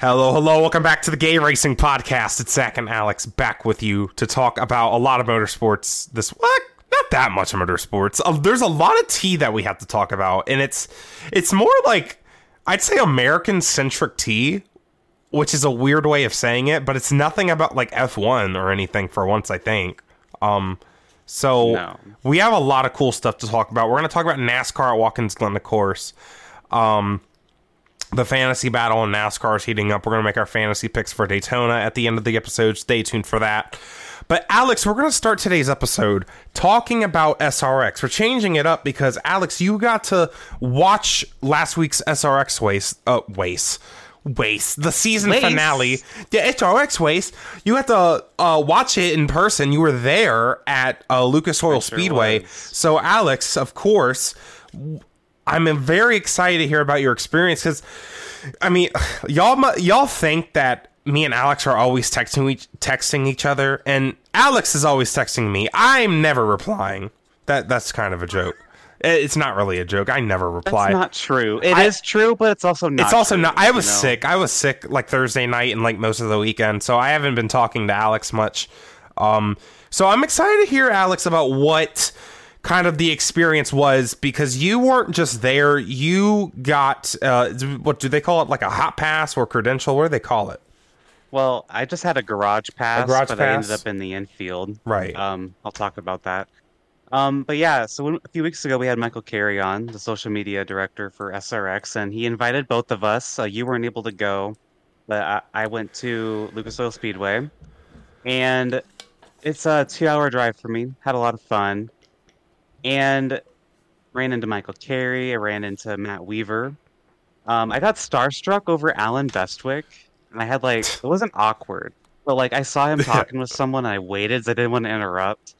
Hello, hello, welcome back to the Gay Racing Podcast. It's Zack and Alex back with you to talk about a lot of motorsports this what? Not that much motorsports. Uh, there's a lot of tea that we have to talk about, and it's it's more like I'd say American centric tea, which is a weird way of saying it, but it's nothing about like F1 or anything for once, I think. Um so No. we have a lot of cool stuff to talk about. We're going to talk about NASCAR at Watkins Glen, of course. Um, the fantasy battle in NASCAR is heating up. We're going to make our fantasy picks for Daytona at the end of the episode. Stay tuned for that. But Alex, we're going to start today's episode talking about SRX. We're changing it up because Alex, you got to watch last week's SRX race. Uh, race. Waste the season Waste. finale, the SRX waste. You had to uh, watch it in person. You were there at uh, Lucas Oil Speedway. So, Alex, of course, I'm very excited to hear about your experience because, I mean, y'all y'all think that me and Alex are always texting each texting each other, and Alex is always texting me. I'm never replying. That that's kind of a joke. Eh, It's not really a joke. I never reply. That's not true. It is I- true, but it's also not. it's also true, not. I was you know? sick. I was sick like Thursday night and like most of the weekend, so I haven't been talking to Alex much. Um, so I'm excited to hear Alex about what kind of the experience was because you weren't just there. You got uh, what do they call it? Like a hot pass or credential? What do they call it? Well, I just had a garage pass, garage but I ended up in the infield. Right. Um, I'll talk about that. Um, but yeah, so when, a few weeks ago we had Michael Carey on, the social media director for SRX, and he invited both of us. Uh, you weren't able to go, but I, I went to Lucas Oil Speedway, and it's a two-hour drive for me. Had a lot of fun, and ran into Michael Carey. I ran into Matt Weaver. Um, I got starstruck over Allen Bestwick, and I had like it wasn't awkward, but like I saw him talking with someone, and I waited, I didn't want to interrupt,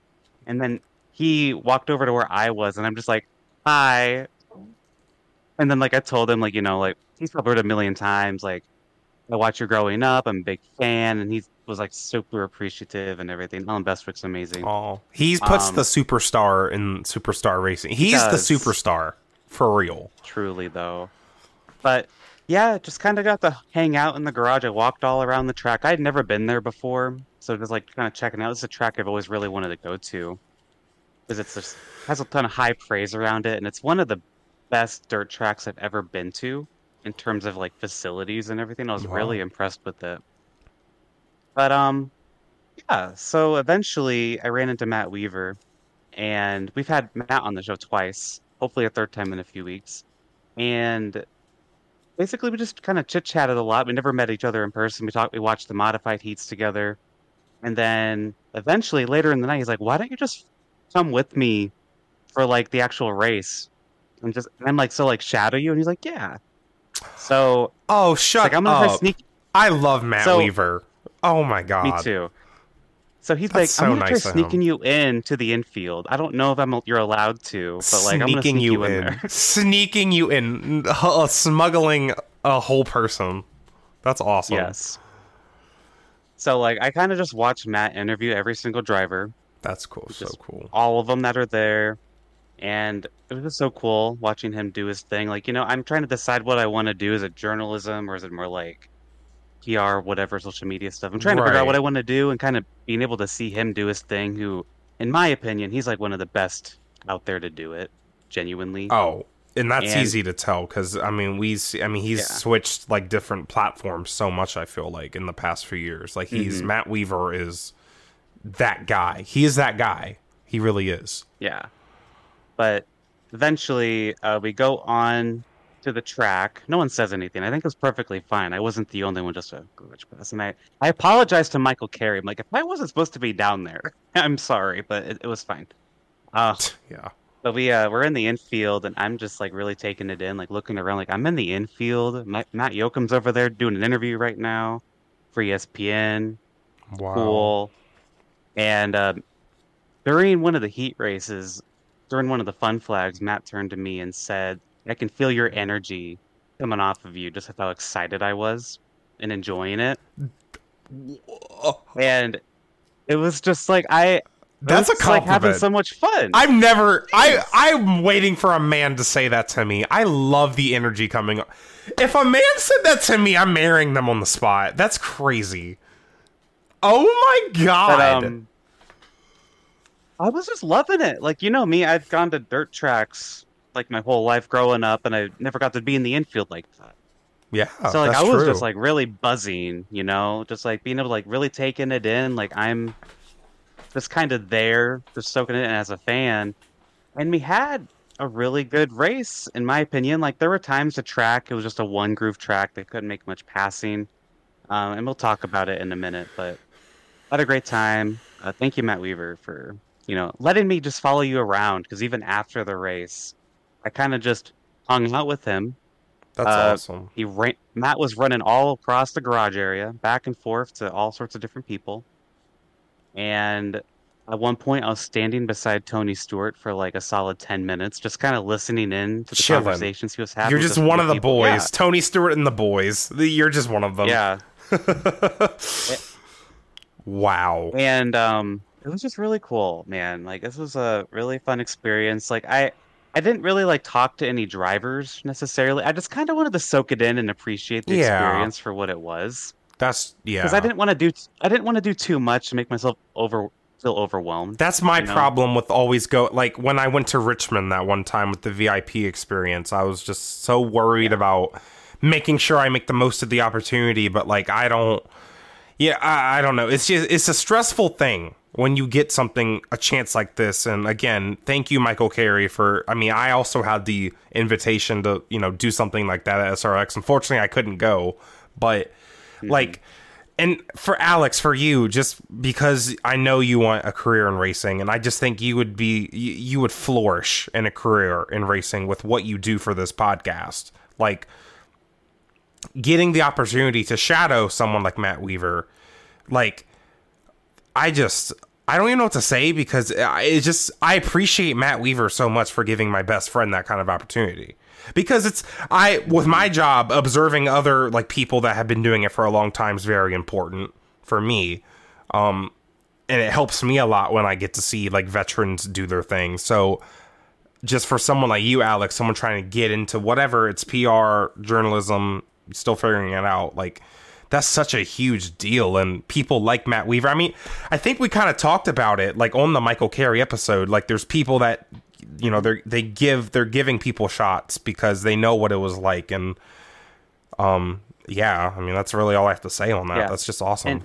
and then he walked over to where I was, and I'm just like, "Hi," and then like I told him like you know like he's probably heard a million times like I watch you growing up, I'm a big fan, and he was like super appreciative and everything. Allen Bestwick's amazing. Oh, he puts Um, the superstar in superstar racing. He's the superstar for real. truly though. But yeah, just kind of got to hang out in the garage. I walked all around the track. I had never been there before, so just like kind of checking out. It's a track I've always really wanted to go to because it's just has a ton of high praise around it, and it's one of the best dirt tracks I've ever been to in terms of like facilities and everything. I was Wow. really impressed with it. But um, yeah. So eventually, I ran into Matt Weaver, and we've had Matt on the show twice. Hopefully, a third time in a few weeks. And basically, we just kind of chit chatted a lot. We never met each other in person. We talked. We watched the modified heats together, and then eventually, later in the night, he's like, "Why don't you just come with me for like the actual race?" And just and I'm like, "So like shadow you?" And he's like, "Yeah." So Oh, shut like I'm gonna up! sneak I love Matt So- Weaver. Oh my god. Me too. So he's That's like, so I'm gonna nice try of him. sneaking you in to the infield. I don't know if I'm you're allowed to, but like I'm sneaking sneak you, you, in, in there. sneaking you in, uh, smuggling a whole person. That's awesome. Yes. So like I kind of just watched Matt interview every single driver, that's cool. So cool. all of them that are there, and it was just so cool watching him do his thing. Like you know, I'm trying to decide what I want to do. Is it journalism or is it more like PR, whatever, social media stuff? I'm trying to figure Right. out what I want to do, and kind of being able to see him do his thing. Who, in my opinion, he's like one of the best out there to do it. Genuinely. Oh, and that's And- easy to tell because I mean we. See, I mean he's Yeah. switched like different platforms so much. I feel like in the past few years, like he's Mhm. Matt Weaver is that guy. He is that guy. He really is. Yeah. But eventually, uh, we go on to the track. No one says anything. I think it was perfectly fine. I wasn't the only one just a glitch pass. And I, I apologize to Michael Carey. I'm like, if I wasn't supposed to be down there, I'm sorry, but it, it was fine. Uh, Yeah. but we uh, we're in the infield, and I'm just like really taking it in, like looking around, like I'm in the infield. Ma- Matt Yocum's over there doing an interview right now for ESPN Wow. cool. And um, during one of the heat races, during one of the fun flags, Matt turned to me and said, "I can feel your energy coming off of you, just with how excited I was and enjoying it." And it was just like I, That's a It's like having so much fun. I've never. I I'm waiting for a man to say that to me. I love the energy coming. If a man said that to me, I'm marrying them on the spot. That's crazy. Oh my god. But, um, I was just loving it. Like you know me, I've gone to dirt tracks like my whole life growing up, and I never got to be in the infield like that. yeah. so like I was true. just like really buzzing, you know, just like being able to like really taking it in. Like I'm just kind of there, just soaking it in as a fan. And we had a really good race, in my opinion. Like there were times the track it was just a one groove track; they couldn't make much passing. Um, and we'll talk about it in a minute, but had a great time. Uh, thank you, Matt Weaver, for you know letting me just follow you around. Because even after the race, I kind of just hung out with him. That's uh, awesome. He ran, Matt was running all across the garage area, back and forth to all sorts of different people. And at one point, I was standing beside Tony Stewart for like a solid ten minutes, just kind of listening in to the Chilling. conversations he was having. You're just one of the people. boys. Tony Stewart and the boys. You're just one of them. Yeah, wow. and um, it was just really cool, man. Like this was a really fun experience. Like I. I didn't really like talk to any drivers necessarily. I just kind of wanted to soak it in and appreciate the Yeah. experience for what it was. That's yeah. because I didn't want to do I didn't want to do too much to make myself over feel overwhelmed. That's my you know? problem with always go like when I went to Richmond that one time with the VIP experience, I was just so worried about making sure I make the most of the opportunity, but like I don't yeah, I, I don't know. It's just it's a stressful thing when you get something a chance like this. And again, thank you, Michael Carey, for I mean, I also had the invitation to, you know, do something like that at SRX. Unfortunately I couldn't go, but mm-hmm. like and for Alex, for you, just because I know you want a career in racing, and I just think you would be you, you would flourish in a career in racing with what you do for this podcast. Like getting the opportunity to shadow someone like Matt Weaver, like I just I don't even know what to say because I- it just I appreciate Matt Weaver so much for giving my best friend that kind of opportunity. Because it's I with my job observing other like people that have been doing it for a long time is very important for me. Um and it helps me a lot when I get to see like veterans do their thing. So just for someone like you, Alex, someone trying to get into whatever it's PR, journalism, still figuring it out, like that's such a huge deal. And people like Matt Weaver. I mean, I think we kind of talked about it like on the Michael Carey episode. Like there's people that you know they they give they're giving people shots because they know what it was like and um yeah i mean that's really all i have to say on that Yeah. that's just awesome And-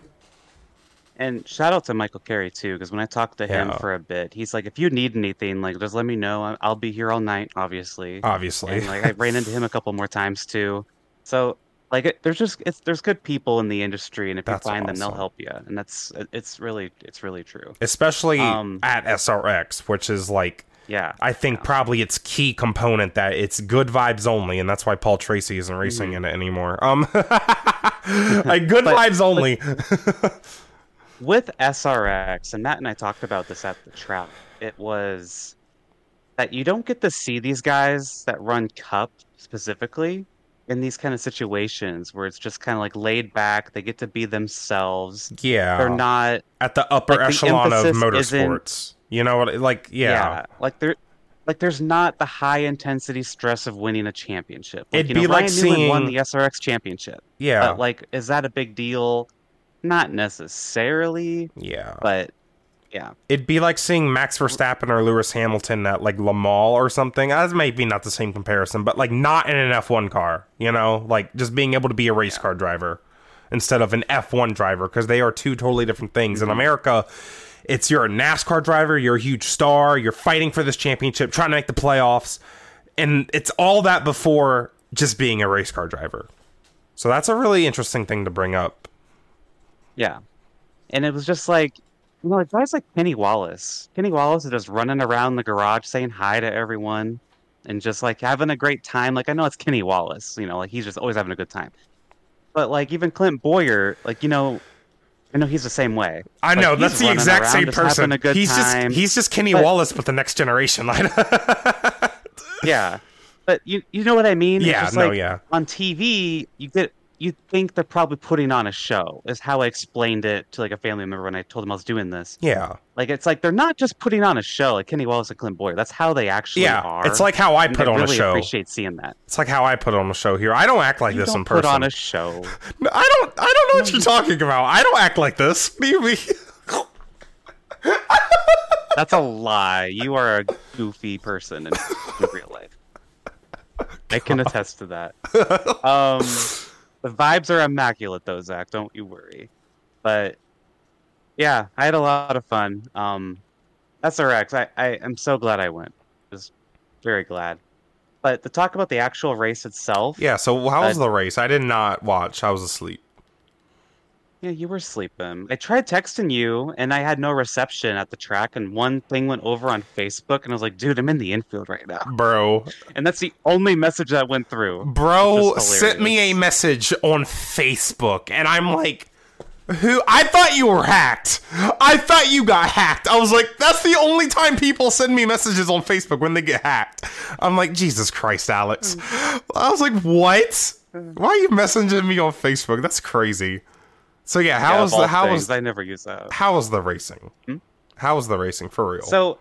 And shout out to Michael Carey too, because when I talked to him Yeah. for a bit, he's like, "If you need anything, like, just let me know. I'll be here all night, obviously." obviously and like I ran into him a couple more times too. So like it, there's just it's there's good people in the industry, and if That's you find them, they'll help you, and that's it's really it's really true. especially Um, at srx which is like Yeah, I think probably its key component that it's good vibes only, and that's why Paul Tracy isn't racing in it anymore. Um, like good But- vibes only. with SRX, and Matt and I talked about this at the track. It was that you don't get to see these guys that run Cup specifically in these kind of situations where it's just kind of like laid back. They get to be themselves. yeah, They're not at the upper like, the echelon of emphasis isn't- motorsports. You know what? Like, yeah, like there like there's not the high intensity stress of winning a championship like, It'd you know, be like Ryan Newman won the srx championship yeah, but like is that a big deal not necessarily yeah. but yeah It'd be like seeing Max Verstappen or Lewis Hamilton at like Le Mans or something. That's maybe not the same comparison, but like not in an F1 car, you know, like just being able to be a race car driver instead of an F1 driver because they are two totally different things. In mm-hmm. America, it's you're a NASCAR driver, you're a huge star, you're fighting for this championship, trying to make the playoffs, and it's all that before just being a race car driver. So that's a really interesting thing to bring up. yeah and it was just like you know like guys like kenny wallace. Kenny wallace is just running around the garage saying hi to everyone and just like having a great time. Like i know it's kenny wallace you know like he's just always having a good time. But like even clint bowyer like you know i know he's the same way. I Like, know that's the exact same person. he's time. just he's just Kenny But- Wallace, but the next generation. Like Yeah. But you you know what i mean? Yeah, just no, like, yeah, on tv you get you think they're probably putting on a show is how I explained it to like a family member when I told them I was doing this. Yeah. Like it's like they're not just putting on a show like Kenny Wallace and Clint Bowyer. That's how they actually Yeah. are. It's like how I put I on really a show. appreciate seeing that. It's like how I put on a show here. I don't act like You this don't in put person. on a show. No, I don't I don't know what you're talking about. I don't act like this. What do you mean? That's a lie. You are a goofy person in, in real life. I can attest to that. Um, the vibes are immaculate, though, Zack. Don't you worry. But yeah, I had a lot of fun. Um, SRX, I, I am so glad I went. I was very glad. But to talk about the actual race itself, Yeah, so how was Uh, the race? I did not watch. I was asleep. Yeah, you were sleeping. I tried texting you, and I had no reception at the track. And one thing went over on Facebook, and I was like, "Dude, I'm in the infield right now." Bro. And that's the only message that went through. Bro sent me a message on Facebook and I'm like who I thought you were hacked. I thought you got hacked. I was like, that's the only time people send me messages on Facebook when they get hacked. I'm like, Jesus Christ, Alex. Mm. I was like, what? Why are you messaging me on Facebook? That's crazy. So yeah, how Yeah, was the how things, was I never use that. how was the racing? Hmm? How was the racing for real? So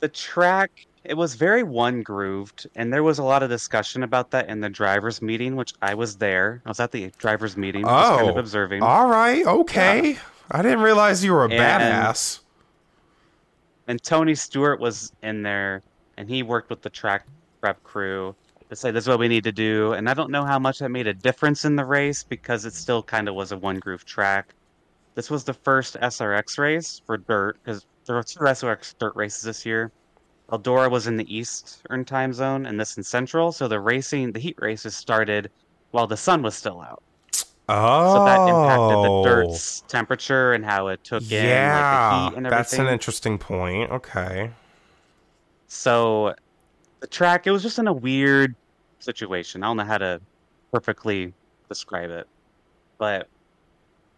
the track it was very one grooved, and there was a lot of discussion about that in the drivers' meeting, which I was there. I was at the drivers' meeting, just kind of Oh. observing. All right, okay. I didn't realize you were a And- badass. and Tony Stewart was in there, and he worked with the track prep crew to say this is what we need to do. And I don't know how much that made a difference in the race because it still kind of was a one groove track. This was the first SRX race for dirt because there were two SRX dirt races this year. Eldora was in the eastern time zone, and this in central. So the racing, the heat races started while the sun was still out. Oh, So that impacted the oh. dirt's temperature and how it took in yeah, like the heat and everything. that's an interesting point. Okay, So the track, it was just in a weird situation. I don't know how to perfectly describe it, but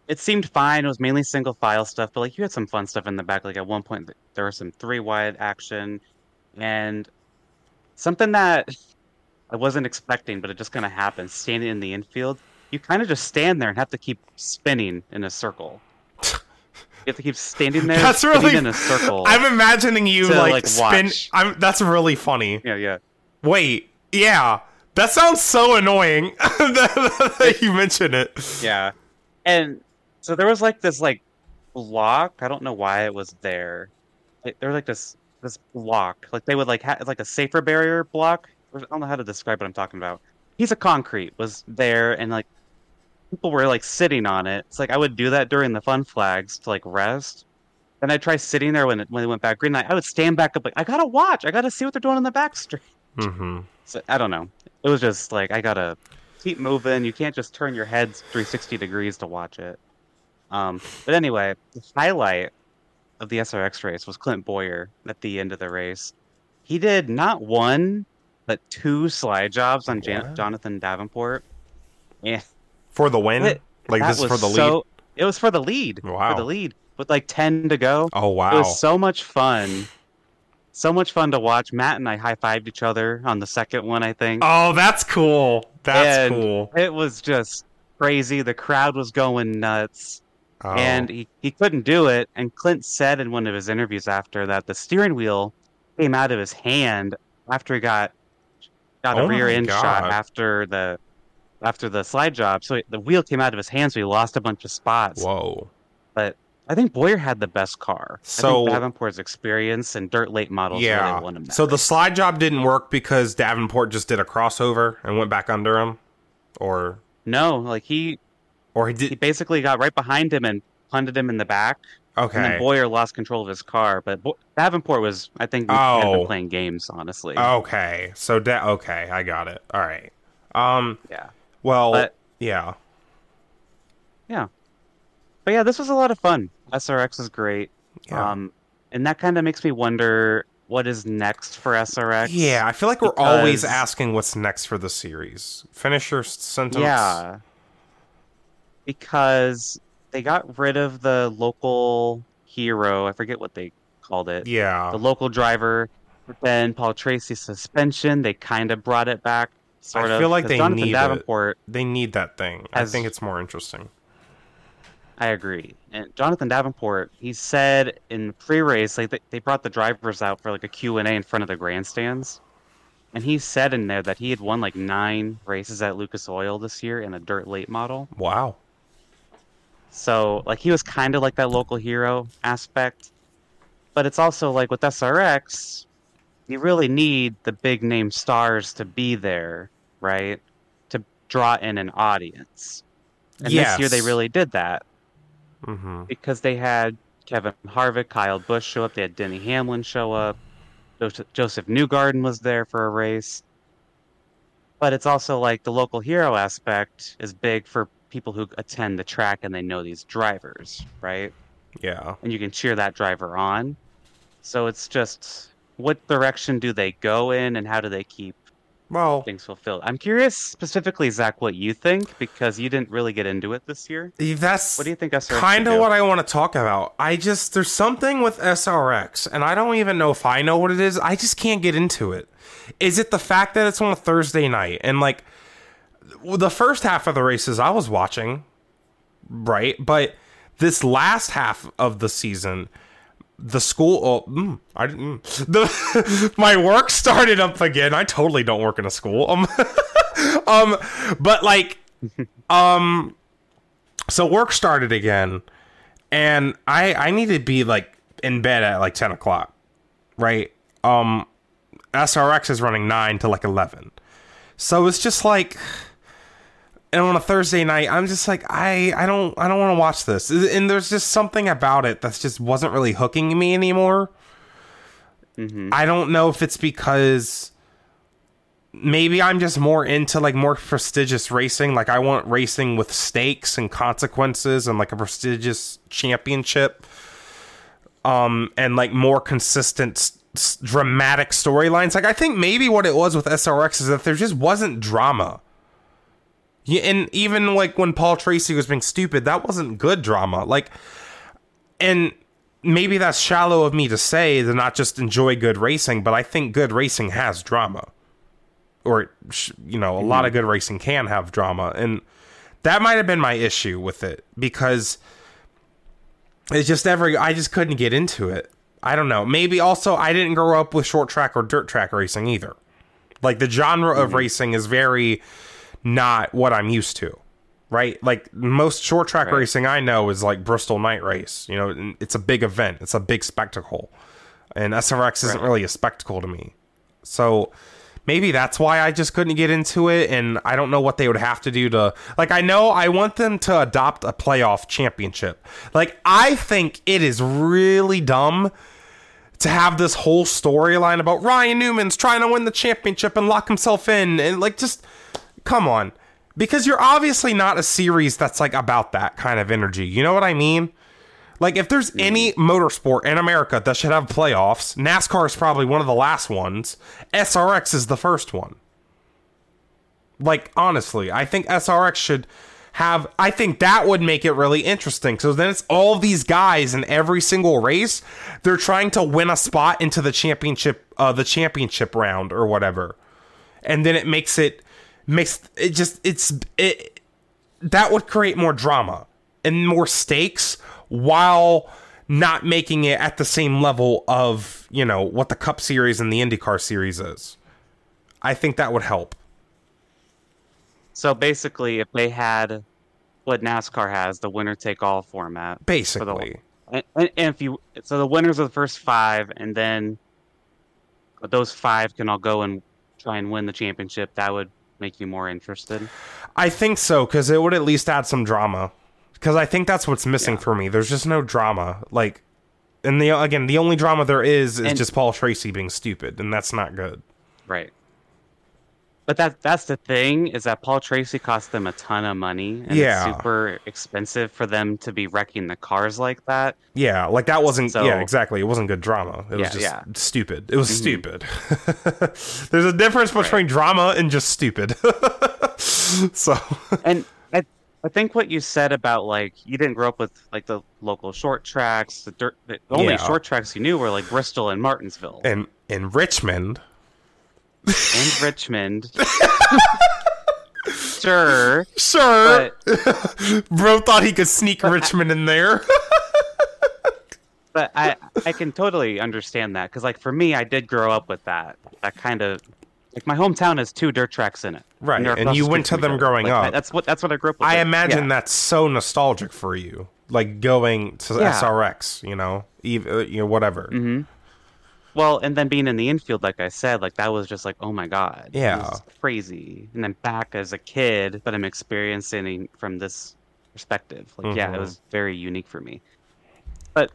it seemed fine. It was mainly single file stuff, but like you had some fun stuff in the back. Like at one point, there was some three wide action and something that I wasn't expecting, but it just kind of happened. Standing in the infield, you kind of just stand there and have to keep spinning in a circle. You have to keep standing there, That's really- in a circle. I'm imagining you To, like, like, spin. I'm, that's really funny. yeah, yeah. Wait, yeah, that sounds so annoying that, that you mention it. Yeah. And so there was like this like block. I don't know why it was there. Like, there was like this this block. Like they would like ha- like a safer barrier block. I don't know how to describe what I'm talking about. Piece of concrete was there, and like people were like sitting on it. It's like I would do that during the fun flags to like rest. Then I'd try sitting there when it when it went back green light. I would stand back up like I gotta watch. I gotta see what they're doing on the back street. hmm So, I don't know. It was just like I gotta keep moving. You can't just turn your head 360 degrees to watch it. Um, but anyway, the highlight of the SRX race was Clint Bowyer at the end of the race. He did not one, but two slide jobs on Jan- Jonathan Davenport. And For the win, It- like this is for was the lead. It was for the lead. Wow. For the lead. With like 10 to go. Oh wow, It was so much fun. So much fun to watch. Matt and I high fived each other on the second one, I think. oh, that's cool. That's And cool. It was just crazy. The crowd was going nuts. Oh. And he, he couldn't do it. And Clint said in one of his interviews after that the steering wheel came out of his hand after he got got a Oh rear my end shot after the after the slide job. So the wheel came out of his hand, so he lost a bunch of spots. whoa. But I think Bowyer had the best car. So- Davenport's experience and dirt late models Yeah. really won him. That So the slide job didn't work because Davenport just did a crossover and went back under him, or no, like he or he did. he basically got right behind him and punted him in the back. Okay. And then Bowyer lost control of his car, but Bo- Davenport was, I think, Oh. been playing games, honestly. Okay. So da- okay, I got it. All right. Um. Yeah. Well. But- yeah. But yeah, this was a lot of fun. SRX is great. Yeah. Um, and that kind of makes me wonder what is next for SRX. yeah. I feel like we're always asking what's next for the series. Finish your sentence. Yeah. Because they got rid of the local hero. I forget what they called it. Yeah. the local driver. But then Paul Tracy's suspension, they kind of brought it back Sort I of. feel like they Jonathan need it. Davenport. They need that thing. I think it's more interesting. I agree. And Jonathan Davenport, he said in pre-race, like they, they brought the drivers out for like a Q and A in front of the grandstands, and he said in there that he had won like nine races at Lucas Oil this year in a dirt late model. Wow. So like he was kind of like that local hero aspect, but it's also like with SRX, you really need the big name stars to be there, right? To draw in an audience. And this year they really did that hmm because they had Kevin Harvick, Kyle Busch show up, they had Denny Hamlin show up, Josef, Josef Newgarden was there for a race. But it's also like the local hero aspect is big for people who attend the track and they know these drivers, right? Yeah. And you can cheer that driver on. So it's just what direction do they go in and how do they keep Well, things fulfilled? I'm curious specifically, Zack, what you think because you didn't really get into it this year. Eh, that's What do you think SRX kind of what I want to talk about. I just there's something with SRX, and I don't even know if I know what it is. I just can't get into it. Is it the fact that it's on a Thursday night and like the first half of the races I was watching, right? But this last half of the season, the school. Oh, mm, I didn't. mm. The my work started up again. I totally don't work in a school. Um, um, but like, um, so work started again, and I I need to be like in bed at like ten o'clock, right? Um, SRX is running nine to like eleven, so it's just like. And on a Thursday night, I'm just like I I don't I don't want to watch this. And there's just something about it that's just wasn't really hooking me anymore. Mhm. I don't know if it's because maybe I'm just more into like more prestigious racing. Like I want racing with stakes and consequences and like a prestigious championship. Um and like more consistent dramatic storylines. Like I think maybe what it was with SRX is that there just wasn't drama. Yeah, and even like when Paul Tracy was being stupid, that wasn't good drama. Like and maybe that's shallow of me to say to not just enjoy good racing, but I think good racing has drama. Or, you know, a mm-hmm. lot of good racing can have drama. And that might have been my issue with it because it's just every, I just couldn't get into it. I don't know. Maybe also I didn't grow up with short track or dirt track racing either. Like the genre of mm-hmm. racing is very not what I'm used to right? Like most short track Right. racing I know is like Bristol Night Race. You know, it's a big event. It's a big spectacle, and SRX isn't Right. really a spectacle to me. So maybe that's why I just couldn't get into it, and I don't know what they would have to do to like. I know I want them to adopt a playoff championship. Like I think it is really dumb to have this whole storyline about Ryan Newman's trying to win the championship and lock himself in and like just come on. Because you're obviously not a series that's like about that kind of energy. You know what i mean? Like if there's any motorsport in america that should have playoffs nascar is probably one of the last ones. Srx is the first one. Like honestly i think srx should have i think that would make it really interesting. So then it's all these guys in every single race they're trying to win a spot into the championship uh the championship round or whatever. And then it makes it makes it just it's it that would create more drama and more stakes while not making it at the same level of you know what the cup series and the indycar series is. I think that would help. So basically, if they had what NASCAR has, the winner take all format, basically. and, and and if you so the winners are the first five, and then those five can all go and try and win the championship, that would make you more interested. i think so because it would at least add some drama because i think that's what's missing Yeah. for me there's just no drama like and the again the only drama there is is And- just paul tracy being stupid and that's not good Right. But that that's the thing is that Paul Tracy cost them a ton of money, and Yeah. it's super expensive for them to be wrecking the cars like that. Yeah, like that wasn't. So- yeah, exactly. It wasn't good drama. It was just yeah. stupid. It was Mhm. stupid. There's a difference between drama and just stupid. so And I I think what you said about like you didn't grow up with like the local short tracks, the dirt. The only Yeah. short tracks you knew were like Bristol and Martinsville. And in Richmond, and Richmond. sure, Sure. Bro thought he could sneak Richmond in there. but I I can totally understand that because like for me, I did grow up with that. That kind of like my hometown has two dirt tracks in it. Right, they're and you went to them growing Like, up. That's what that's what I grew up with. I Yeah. imagine that's so nostalgic for you, like going to Yeah. SRX, you know, even you know whatever. hmm Well, and then being in the infield, like I said, like that was just like, oh my god, Yeah. crazy. And then back as a kid, but I'm experiencing from this perspective. Like, yeah, Mhm. it was very unique for me. But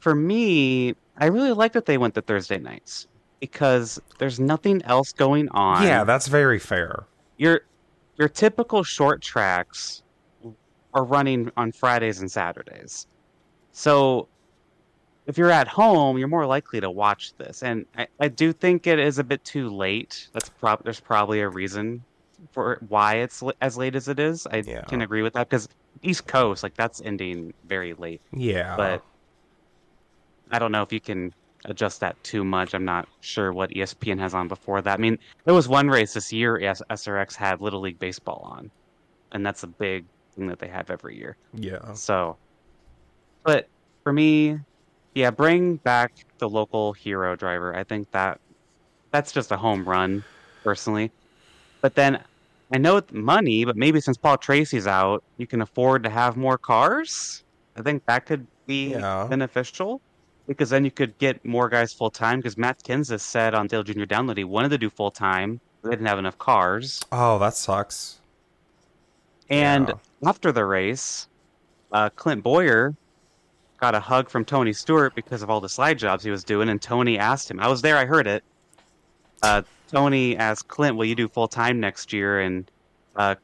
for me, I really like that they went to Thursday nights because there's nothing else going on. Yeah, that's very fair. your your typical short tracks are running on Fridays and Saturdays. So if you're at home, you're more likely to watch this. And I, I do think it is a bit too late. That's prob there's probably a reason for why it's as late as it is. I Yeah. can agree with that because East Coast, like that's ending very late. Yeah, But I don't know if you can adjust that too much. I'm not sure what ESPN has on before that. I mean, there was one race this year S- SRX had Little League Baseball on, and that's a big thing that they have every year. yeah, So, but for me, yeah, bring back the local hero driver. I think that that's just a home run, personally. But then I know it's money, but maybe since Paul Tracy's out, you can afford to have more cars. I think that could be Yeah. beneficial because then you could get more guys full time. Because Matt Kenseth said on Dale Jr. Download he wanted to do full time, but they didn't have enough cars. Oh, that sucks. And Yeah. after the race, uh, Clint Bowyer got a hug from Tony Stewart because of all the slide jobs he was doing. And Tony asked him, I was there, I heard it. Uh, Tony asked Clint, Will you do full time next year? And uh,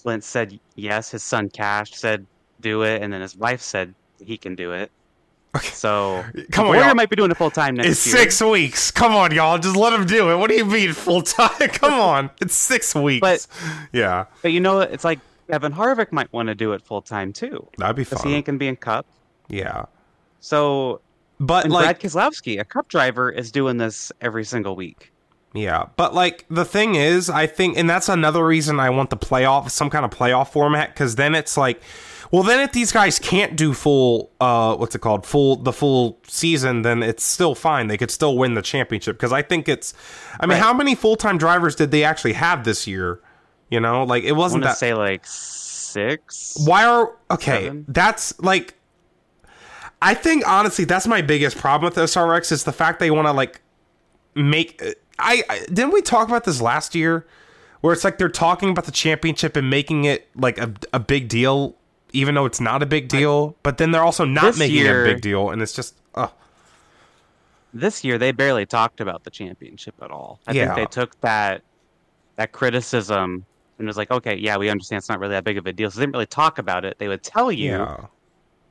Clint said yes. His son Cash said, Do it. And then his wife said he can do it. Okay. So Come on, y'all. might be doing it full time next It's year. six weeks. Come on, y'all. Just let him do it. What do you mean full time? Come on. It's six weeks. But- yeah, But you know, it's like Kevin Harvick might want to do it full time too. that'd be fun. he ain't to be in Cup. Yeah, So but And like, Brad Keselowski, a cup driver, is doing this every single week. Yeah, but like the thing is, I think, and that's another reason I want the playoff, some kind of playoff format, because then it's like, well, then if these guys can't do full, uh, what's it called, full the full season, then it's still fine. They could still win the championship because I think it's, I mean, Right. how many full time drivers did they actually have this year? You know, like it wasn't to that. say like six. Why are okay? Seven? That's like, I think honestly, that's my biggest problem with SRX is the fact they want to like make. I, I didn't we talk about this last year, where it's like they're talking about the championship and making it like a a big deal, even though it's not a big deal. But then they're also not making year- it a big deal, and it's just. Uh, This year, they barely talked about the championship at all. I Yeah. think they took that that criticism and was like, okay, yeah, we understand it's not really that big of a deal. So they didn't really talk about it. They would tell you yeah,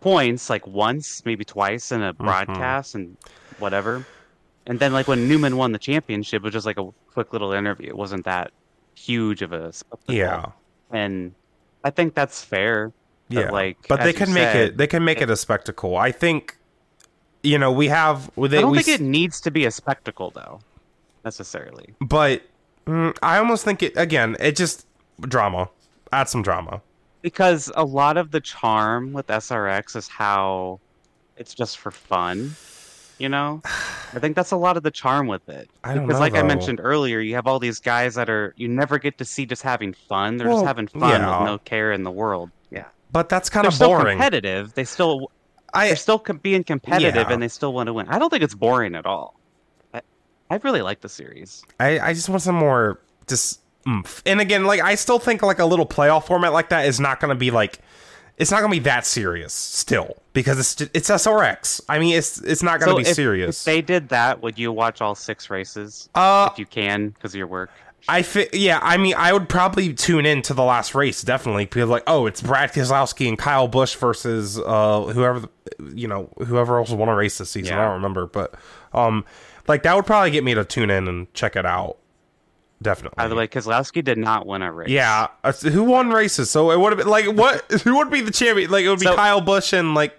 points like once, maybe twice in a Mm-hmm. broadcast and whatever. And then like when Newman won the championship, it was just like a quick little interview. It wasn't that huge of a spectacle. yeah, And I think that's fair. But, yeah. like, but they can make said, it. They can make it a spectacle. I think. You know, we have. They, I don't we think it needs to be a spectacle, though, necessarily. but mm, I almost think it again. It just drama. Add some drama. Because a lot of the charm with SRX is how it's just for fun. You know, I think that's a lot of the charm with it. I don't because, know, like I mentioned earlier, you have all these guys that are you never get to see just having fun. They're Well, just having fun yeah. with no care in the world. Yeah, But that's kind they're of still boring. competitive. They still I they're still com- being competitive, Yeah. and they still want to win. I don't think it's boring at all. I, I really like the series. I, I just want some more just oomph. And again, like I still think like a little playoff format like that is not going to be like it's not going to be that serious still because it's just, it's SRX. I mean, it's it's not going to So be if, serious. If they did that, would you watch all six races uh if you can because of your work? I fi- yeah, I mean, I would probably tune in to the last race definitely because like, oh, it's Brad Keselowski and Kyle Busch versus uh whoever the- you know whoever else won a race this season. I don't remember, but um, like that would probably get me to tune in and check it out. Definitely. By the way, Keselowski did not win a race. yeah, uh, who won races? So it would have been like what? Who would be the champion? Like it would be So- Kyle Busch and like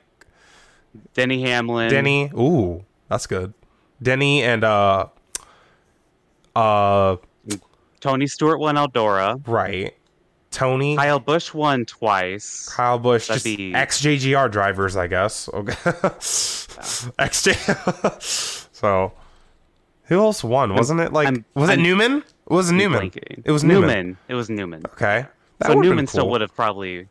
Denny Hamlin. Denny. Ooh, that's good. Denny and uh Uh, Tony Stewart won Eldora. right. Tony, Kyle Busch won twice. Kyle Busch, That'd just be- ex JGR drivers, I guess. Okay. ex J. so, who else won? Wasn't it like I'm- was it I'm- Newman? It was Newman. Blanking. It was Newman. It was Newman. Okay. That so Newman still would have probably.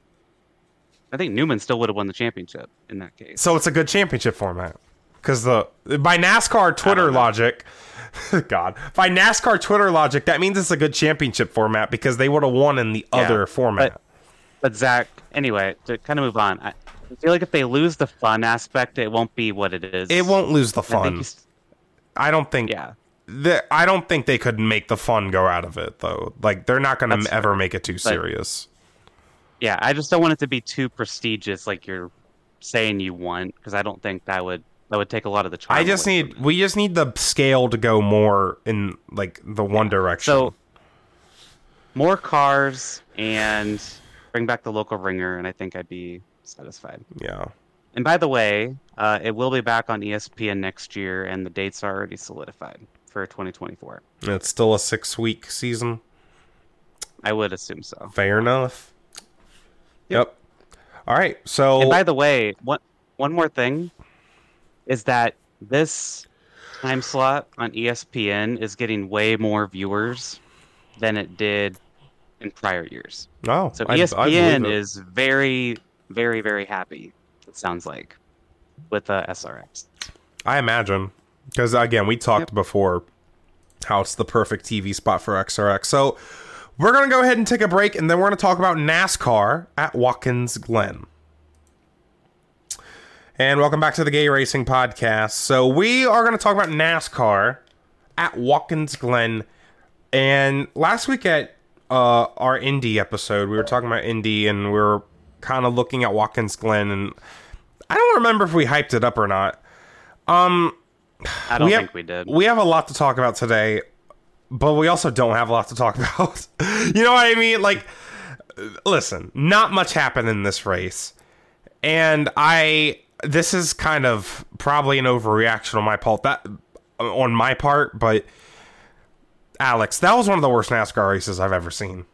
I think Newman still would have won the championship in that case. So it's a good championship format because the by NASCAR Twitter logic, God, by NASCAR Twitter logic, that means it's a good championship format because they would have won in the Yeah, other format. But Zack, anyway, to kind of move on, I I feel like if they lose the fun aspect, it won't be what it is. it won't lose the I fun. s- I don't think. yeah, the- I don't think they could make the fun go out of it though. Like they're not going to ever make it too serious. yeah. I just don't want it to be too prestigious, like you're saying you want, because I don't think that would that would take a lot of the charm. I just need we just need the scale to go more in like the one direction. so more cars and bring back the local ringer, and I think I'd be satisfied. yeah. And by the way, uh, it will be back on ESPN next year, and the dates are already solidified for 2024. It's still a 6 week season. I would assume so. Fair enough. Yep. All right. So And by the way, one one more thing is that this time slot on ESPN is getting way more viewers than it did in prior years. oh, So I- I ESPN believe it. is very, very, very happy. It sounds like with uh, SRX. I imagine because again, we talked before how it's the perfect TV spot for SRX. So we're gonna go ahead and take a break, and then we're gonna talk about NASCAR at Watkins Glen. And welcome back to the Gay Racing Podcast. So we are going to talk about NASCAR at Watkins Glen. And last week at uh, our Indy episode, we were talking about Indy, and we were kind of looking at Watkins Glen, and I don't remember if we hyped it up or not. I don't we think have, we did. We have a lot to talk about today, but we also don't have a lot to talk about. you know what I mean? Like, listen, not much happened in this race, and I. This is kind of probably an overreaction on my part. That on my part, but Alex, that was one of the worst NASCAR races I've ever seen.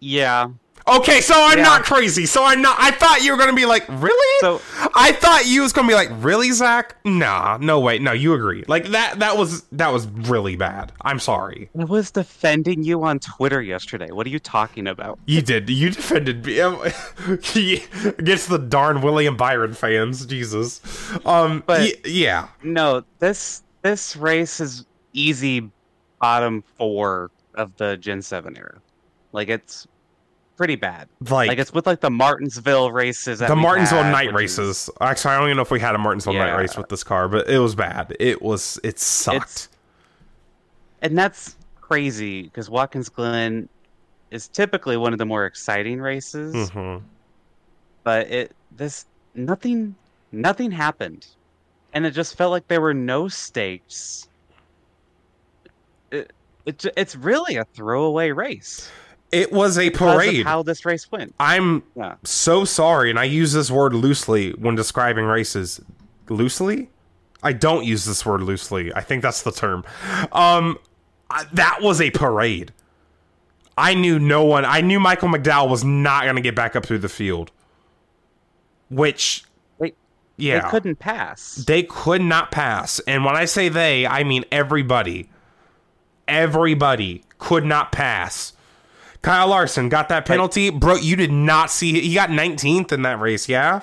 yeah. Okay, so I'm Yeah. not crazy. So I'm not. I thought you were gonna be like, really? So- I thought you was gonna be like, really, Zack? Nah, no way. No, you agree. Like that. That was that was really bad. I'm sorry. I was defending you on Twitter yesterday. What are you talking about? You did. You defended me against the darn William Byron fans. Jesus. Um. But- y- yeah. No, this this race is easy bottom four of the Gen 7 era. Like it's pretty bad. Like, Like it's with like the Martinsville races. the Martinsville had, night which is- races. Actually, I don't even know if we had a Martinsville night race with this car, but it was bad. It was. It sucked. It's- and that's crazy because Watkins Glen is typically one of the more exciting races, hmm but it this nothing nothing happened, and it just felt like there were no stakes. It, it it's really a throwaway race. It was a parade. how this race went. I'm Yeah. so sorry, and I use this word loosely when describing races. Loosely? I don't use this word loosely. I think that's the term. Um, I- that was a parade. I knew no one. I knew Michael McDowell was not going to get back up through the field. Which, They, yeah, they couldn't pass. they could not pass. And when I say they, I mean everybody. Everybody could not pass. Kyle Larson got that penalty. Bro, you did not see he got 19th in that race, yeah?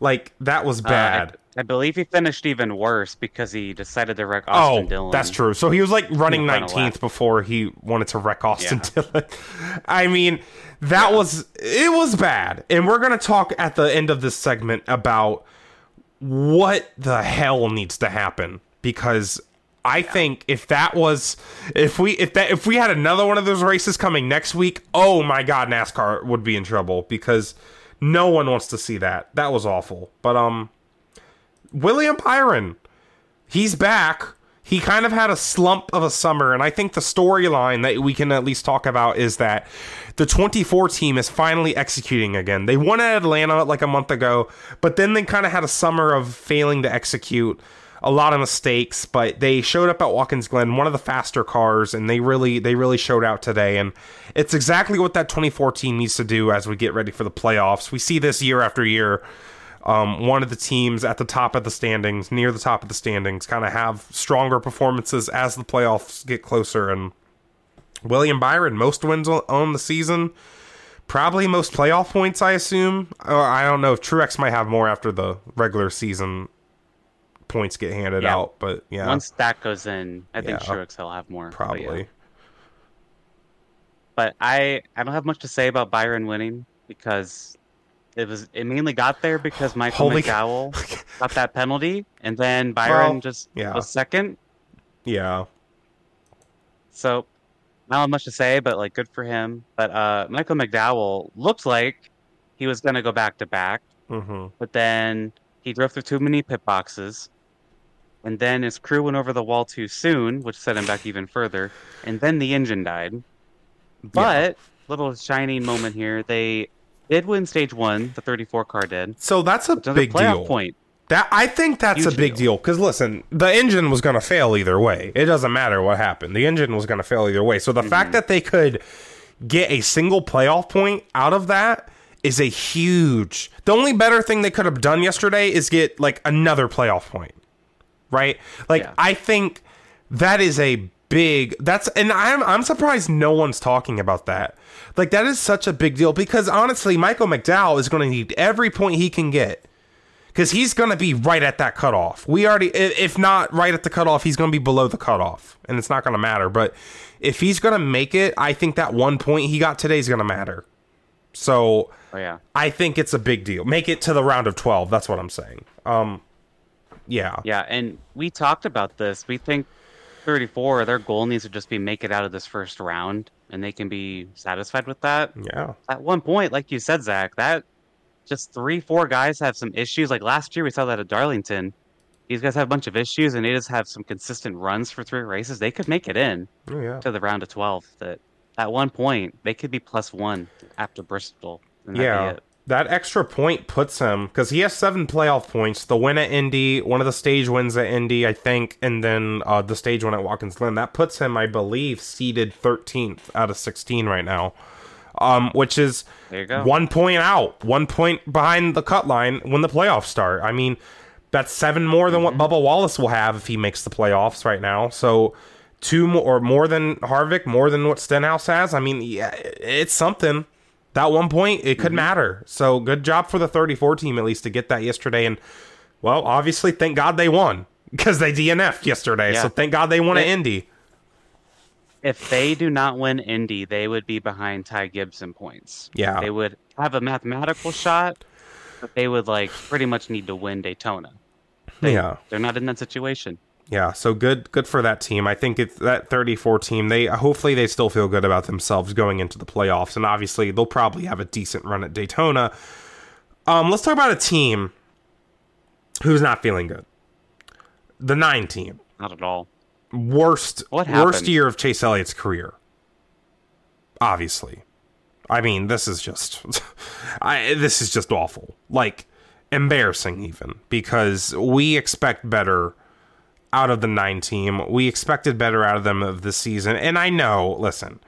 Like that was Uh, bad. I, I believe he finished even worse because he decided to wreck oh, Austin Dillon. that's true. So he was like running 19th before he wanted to wreck Austin Dillon. I mean, that was it was bad. And we're going to talk at the end of this segment about what the hell needs to happen because I think if that was if we if that if we had another one of those races coming next week, oh my god, NASCAR would be in trouble because no one wants to see that. That was awful. But um William Byron, he's back. He kind of had a slump of a summer, and I think the storyline that we can at least talk about is that the 24 team is finally executing again. They won at Atlanta like a month ago, but then they kind of had a summer of failing to execute. A lot of mistakes, but they showed up at Watkins Glen, one of the faster cars, and they really they really showed out today. And it's exactly what that 2014 needs to do as we get ready for the playoffs. We see this year after year. Um, one of the teams at the top of the standings, near the top of the standings, kind of have stronger performances as the playoffs get closer. And William Byron, most wins on, the season, probably most playoff points, I assume. Uh, I don't know if Truex might have more after the regular season points get handed Yeah. out, but yeah, Once that goes in, I think Yeah. Truex will have more. but yeah. probably. But I I don't have much to say about Byron winning because it was it mainly got there because Michael Holy- McDowell got that penalty, and then Byron Well, just yeah. was second. Yeah, So I don't have much to say, but like good for him. But uh, Michael McDowell looked like he was gonna go back to back, hmm but then he drove through too many pit boxes. And then his crew went over the wall too soon, which set him back even further. And then the engine died. But little shining moment here, they did win stage one. The 34 car did. So that's a Which is another big playoff deal. point. That I think that's Huge a big deal. because listen, the engine was going to fail either way. It doesn't matter what happened. The engine was going to fail either way. So the fact mm-hmm. that they could get a single playoff point out of that is a huge. The only better thing they could have done yesterday is get like another playoff point. Right? Like Yeah. I think that is a big that's and I'm I'm surprised no one's talking about that. Like that is such a big deal because honestly Michael McDowell is going to need every point he can get because he's going to be right at that cutoff. We already, if not right at the cutoff, he's going to be below the cutoff, and it's not going to matter. But if he's going to make it, I think that one point he got today is going to matter. So Oh yeah. I think it's a big deal. Make it to the round of twelve. That's what I'm saying. Um, yeah, Yeah, and we talked about this. We think 34, their goal needs to just be make it out of this first round, and they can be satisfied with that. yeah, At one point, like you said, Zach, that just three, four guys have some issues. Like last year, we saw that at Darlington. These guys have a bunch of issues, and they just have some consistent runs for three races. They could make it in oh, yeah. to the round of 12. That at one point, they could be plus one after Bristol. and Yeah. That extra point puts him because he has seven playoff points. The win at Indy, one of the stage wins at Indy, I think, and then uh, the stage win at Watkins Glen. That puts him, I believe, seeded 13th out of 16 right now, um, which is There you go. one point out, one point behind the cut line when the playoffs start. I mean, that's seven more than Mm-hmm. what Bubba Wallace will have if he makes the playoffs right now. So two more or more than Harvick, more than what Stenhouse has. I mean, yeah, it's something. That one point, it Mm-hmm. could matter. So good job for the 34 team at least to get that yesterday. And well, obviously, thank God they won because they DNF'd yesterday. Yeah. So thank God they won They- Indy. if they do not win Indy, they would be behind Ty Gibson points. Yeah. They would have a mathematical shot, but they would like pretty much need to win Daytona. They, Yeah. They're not in that situation. Yeah, so good good for that team. I think it's that 34 team. They hopefully they still feel good about themselves going into the playoffs and obviously they'll probably have a decent run at Daytona. Um let's talk about a team who's not feeling good. The 9 team. Not at all. Worst What worst year of Chase Elliott's career. Obviously. I mean, this is just I this is just awful. Like embarrassing even because we expect better out of the nine team. We expected better out of them of this season. And I know, listen,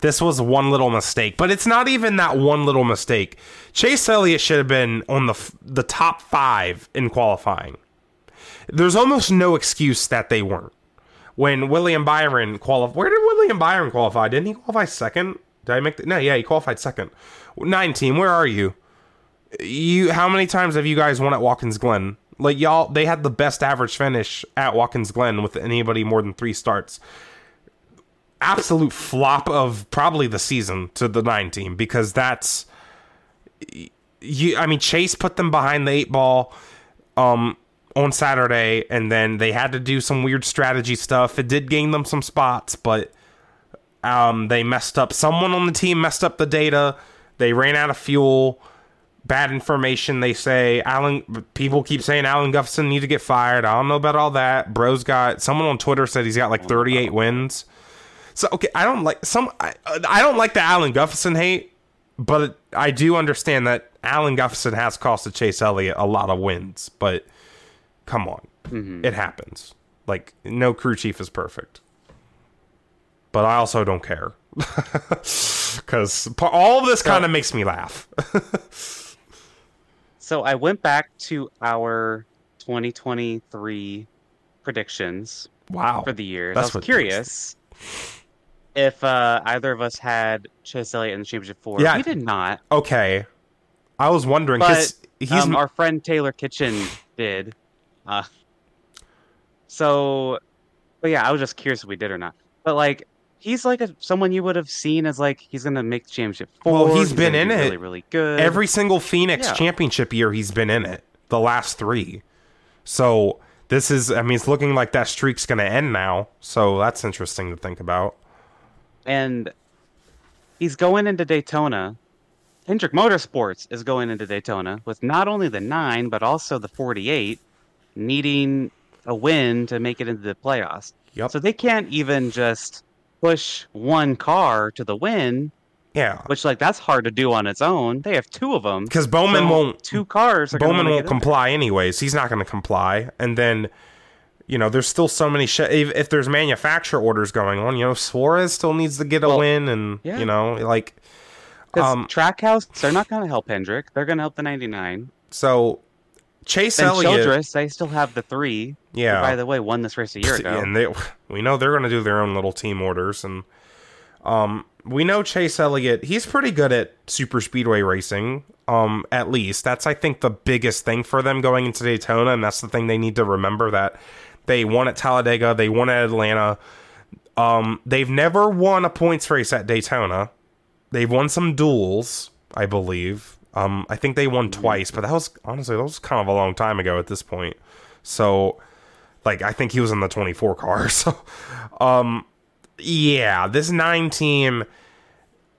this was one little mistake, but it's not even that one little mistake. Chase Elliott should have been on the the top 5 in qualifying. There's almost no excuse that they weren't. When William Byron qualified, where did William Byron qualify? Didn't he qualify second? Did I make the, no? Yeah, he qualified second. Nine team, where are you? You, how many times have you guys won at Watkins Glen? Like y'all, they had the best average finish at Watkins Glen with anybody more than three starts. Absolute flop of probably the season to the nine team because that's you. I mean, Chase put them behind the eight ball um, on Saturday, and then they had to do some weird strategy stuff. It did gain them some spots, but um, they messed up. Someone on the team messed up the data. They ran out of fuel. Bad information. They say Alan. People keep saying Alan Gustafson need to get fired. I don't know about all that. Bro's got someone on Twitter said he's got like 38 wins. So okay, I don't like some. I, I don't like the Alan Gustafson hate, but I do understand that Alan Gustafson has costed Chase Elliott a lot of wins. But come on, Mhm. It happens. Like no crew chief is perfect. But I also don't care. Cuz all of this kind of makes me laugh. So I went back to our 2023 predictions wow. for the year. That's I was curious if uh, either of us had Chase Elliott in the championship four. Yeah. We did not. Okay. I was wondering cuz he's um, our friend Taylor Kitchen did. Uh, so, but yeah, I was just curious if we did or not. But like, he's like a, someone you would have seen as like he's gonna make the championship four. Well, he's been in it. really, really good. every single Phoenix Yeah. championship year he's been in it. The last 3. So this is I mean it's looking like that streak's going to end now. So that's interesting to think about. and he's going into Daytona. Hendrick Motorsports is going into Daytona with not only the nine but also the 48, needing a win to make it into the playoffs. Yep. So they can't even just push one car to the win, Yeah. which like that's hard to do on its own. They have two of them. Cuz Bowman won't Two cars. Bowman won't comply anyways. He's not going to comply. And then, you know, there's still so many. Sh- if, if there's manufacturer orders going on, you know, Suarez still needs to get a Well, win, and yeah. you know, like, um, Trackhouse, they're not going to help Hendrick. They're going to help the 99. so Chase Then Elliott, Childress, they still have the three. yeah, by the way, won this race a year ago. and they, we know they're going to do their own little team orders, and um, we know Chase Elliott. He's pretty good at super speedway racing. Um, at least that's I think the biggest thing for them going into Daytona, and that's the thing they need to remember that they won at Talladega, they won at Atlanta. Um, they've never won a points race at Daytona. They've won some duels, I believe. Um, I think they won twice, but that was honestly that was kind of a long time ago at this point. So, like, I think he was in the 24 car. So, um, yeah, this nine team,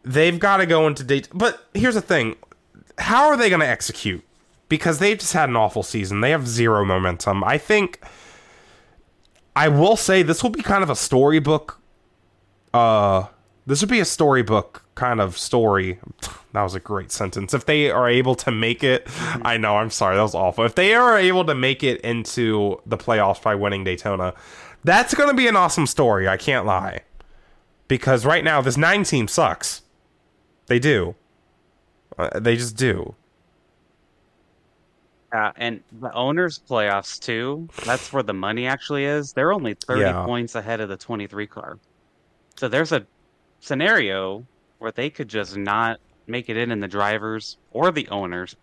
they've got to go into date. But here's the thing: how are they going to execute? Because they've just had an awful season. They have zero momentum. I think. I will say this will be kind of a storybook. Uh, this would be a storybook kind of story. That was a great sentence. If they are able to make it, I know. I'm sorry, that was awful. If they are able to make it into the playoffs by winning Daytona, that's going to be an awesome story. I can't lie. Because right now, this nine team sucks. They do. Uh, they just do. Yeah, and the owners' playoffs too. That's where the money actually is. They're only thirty Yeah. points ahead of the twenty-three car. So there's a scenario where they could just not make it in in the drivers or the owners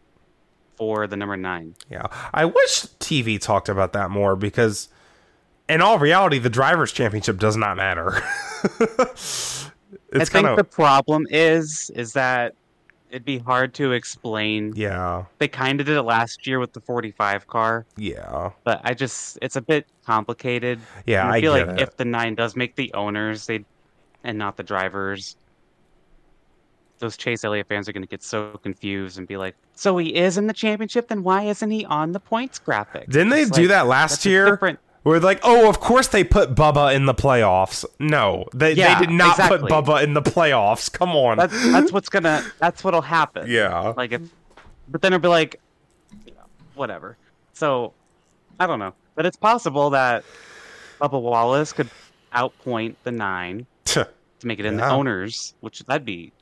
for the number nine. Yeah. I wish TV talked about that more because, in all reality, the Drivers' Championship does not matter. it's I think of. the problem is is that it'd be hard to explain. Yeah. They kind of did it last year with the forty-five car, Yeah. but I just it's a bit complicated. Yeah. I, I feel like it. if the nine does make the owners, they and not the drivers, those Chase Elliott fans are going to get so confused and be like, "So he is in the championship? Then why isn't he on the points graphic?" Didn't they It's do like, that last year? different- Where like, oh, of course they put Bubba in the playoffs. No, they, Yeah, they did not put exactly. Bubba in the playoffs. Come on. That's that's what's gonna that's what'll happen. yeah. Like if, but then it'll be like, whatever. So, I don't know, but it's possible that Bubba Wallace could outpoint the nine to make it in Yeah. the owners, which that'd be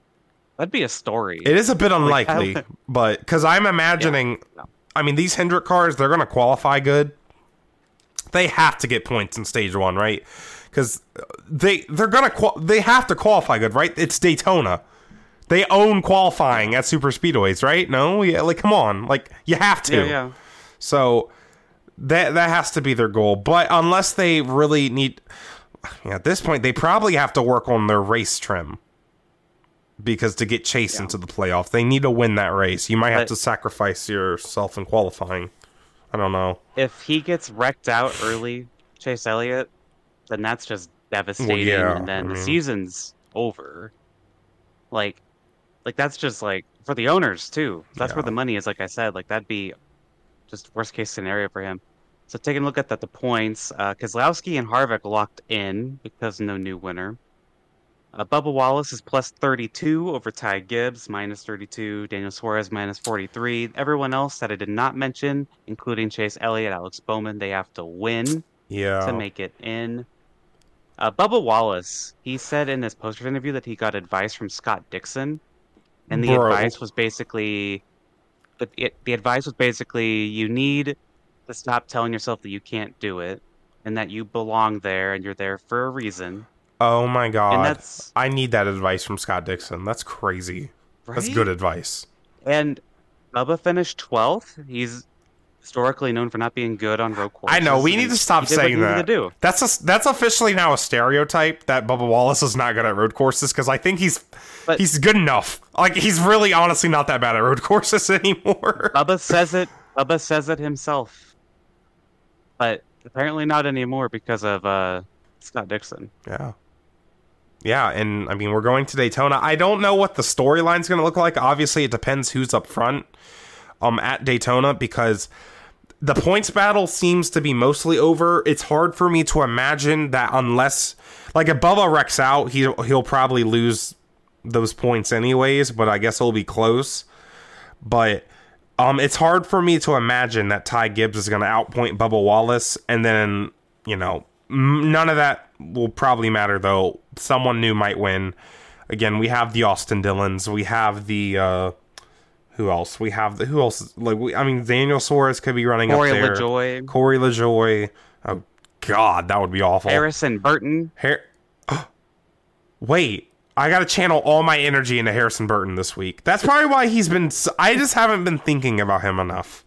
that'd be a story. It is a bit unlikely, but because I'm imagining, no. I mean, these Hendrick cars, they're going to qualify good. They have to get points in stage one, right? Because uh, they they're gonna qual- they have to qualify good, right? It's Daytona. They own qualifying at super speedways, right? No, yeah, like come on, like you have to. Yeah, yeah. So that that has to be their goal. But unless they really need, yeah, at this point, they probably have to work on their race trim because to get Chase into the playoff, they need to win that race. You might have But- to sacrifice yourself in qualifying. I don't know. If he gets wrecked out early, Chase Elliott, then that's just devastating, yeah, and then I the mean- season's over. Like, like that's just like for the owners too. That's where the money is. Like I said, like that'd be just worst case scenario for him. So taking a look at that, the points, uh, Keselowski and Harvick locked in because no new winner. Uh, Bubba Wallace is plus 32 over Ty Gibbs, minus 32. Daniel Suarez, minus 43. Everyone else that I did not mention, including Chase Elliott, Alex Bowman, they have to win Yeah. to make it in. Uh, Bubba Wallace, he said in this poster interview that he got advice from Scott Dixon, and the Bro. advice was basically, but it, the advice was basically you need to stop telling yourself that you can't do it, and that you belong there and you're there for a reason. Oh my god. And that's I need that advice from Scott Dixon. That's crazy. That's good advice. And Bubba finished twelfth. He's historically known for not being good on road courses. I know. We need to stop he did what saying that. Do. That's a, that's officially now a stereotype that Bubba Wallace is not good at road courses because I think he's But- he's good enough. Like he's really honestly not that bad at road courses anymore. Bubba says it. Bubba says it himself, but apparently not anymore because of uh, Scott Dixon. Yeah. Yeah, and I mean we're going to Daytona. I don't know what the storyline's going to look like. Obviously, it depends who's up front um at Daytona because the points battle seems to be mostly over. It's hard for me to imagine that unless like if Bubba wrecks out, he he'll probably lose those points anyways, but I guess it'll be close. But um it's hard for me to imagine that Ty Gibbs is going to outpoint Bubba Wallace and then, you know, none of that will probably matter though. Someone new might win. Again, we have the Austin Dillons, we have the uh who else? We have the who else? Like we, I mean, Daniel Suarez could be running Corey up there. LaJoie, Corey LaJoie. Oh God, that would be awful. Harrison Burton. Har- Wait, I got to channel all my energy into Harrison Burton this week. That's probably why he's been. I just haven't been thinking about him enough.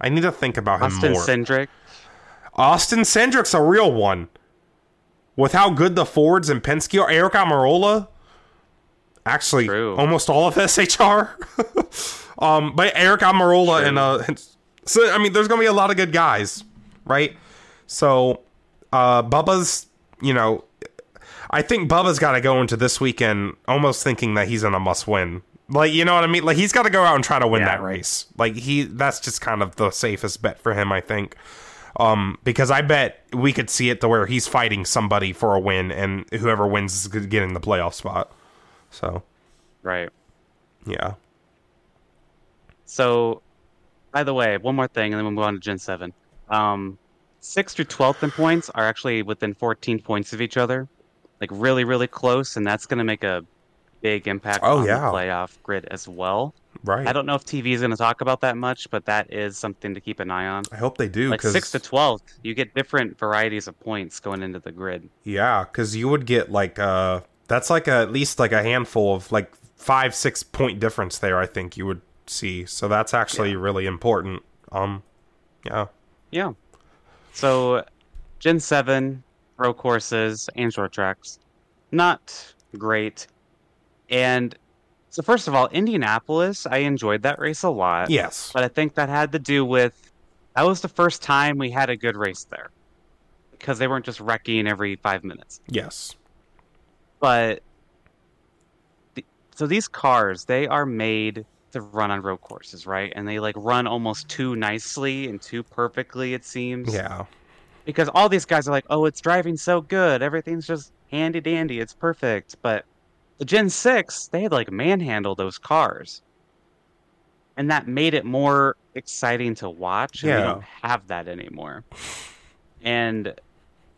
I need to think about him more. Austin more. Austin Cindric's a real one. With how good the Fords and Penske are, Aric Almirola. Actually, True. almost all of SHR. um, but Aric Almirola True. and uh, so I mean, there's gonna be a lot of good guys, right? So, uh, Bubba's, you know, I think Bubba's got to go into this weekend almost thinking that he's in a must win. Like, you know what I mean? Like, he's got to go out and try to win Yeah. that race. Like, he, that's just kind of the safest bet for him, I think. Um, because I bet we could see it to where he's fighting somebody for a win, and whoever wins is getting the playoff spot. So, Right. yeah. So, by the way, one more thing, and then we'll move on to Gen 7. Um, 6th through 12th in points are actually within 14 points of each other. Like, really, really close, and that's going to make a big impact Oh, on yeah. the playoff grid as well. Right. I don't know if TV is going to talk about that much, but that is something to keep an eye on. I hope they do. Like, Cause, 6 to twelve, you get different varieties of points going into the grid. Yeah, because you would get like uh that's like a, at least like a handful of like five six point difference there. I think you would see. So that's actually Yeah. really important. Um, yeah, Yeah. So, Gen 7, pro courses, and short tracks. Not great. And so, first of all, Indianapolis, I enjoyed that race a lot. yes, But I think that had to do with that was the first time we had a good race there because they weren't just wrecking every five minutes. yes, But the, so these cars, they are made to run on road courses, right? And they like run almost too nicely and too perfectly, it seems. yeah, because all these guys are like, "Oh, it's driving so good. Everything's just handy dandy. It's perfect." But the Gen 6, they had like manhandle those cars. And that made it more exciting to watch. And we don't have that anymore. And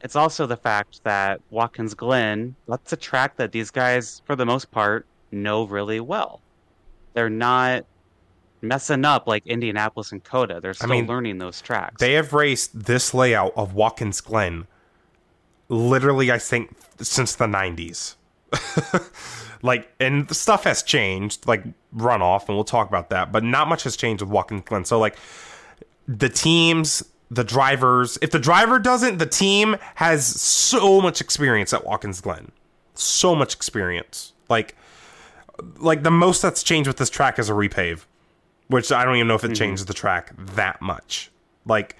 it's also the fact that Watkins Glen, that's a track that these guys, for the most part, know really well. They're not messing up like Indianapolis and COTA. They're still mean, learning those tracks. they have raced this layout of Watkins Glen. Literally, I think since the '90s. like, and the stuff has changed, like runoff, and we'll talk about that. But not much has changed with Watkins Glen. So, like, the teams, the drivers. If the driver doesn't, the team has so much experience at Watkins Glen. So much experience. Like, like the most that's changed with this track is a repave, which I don't even know if it mm-hmm. changes the track that much. Like,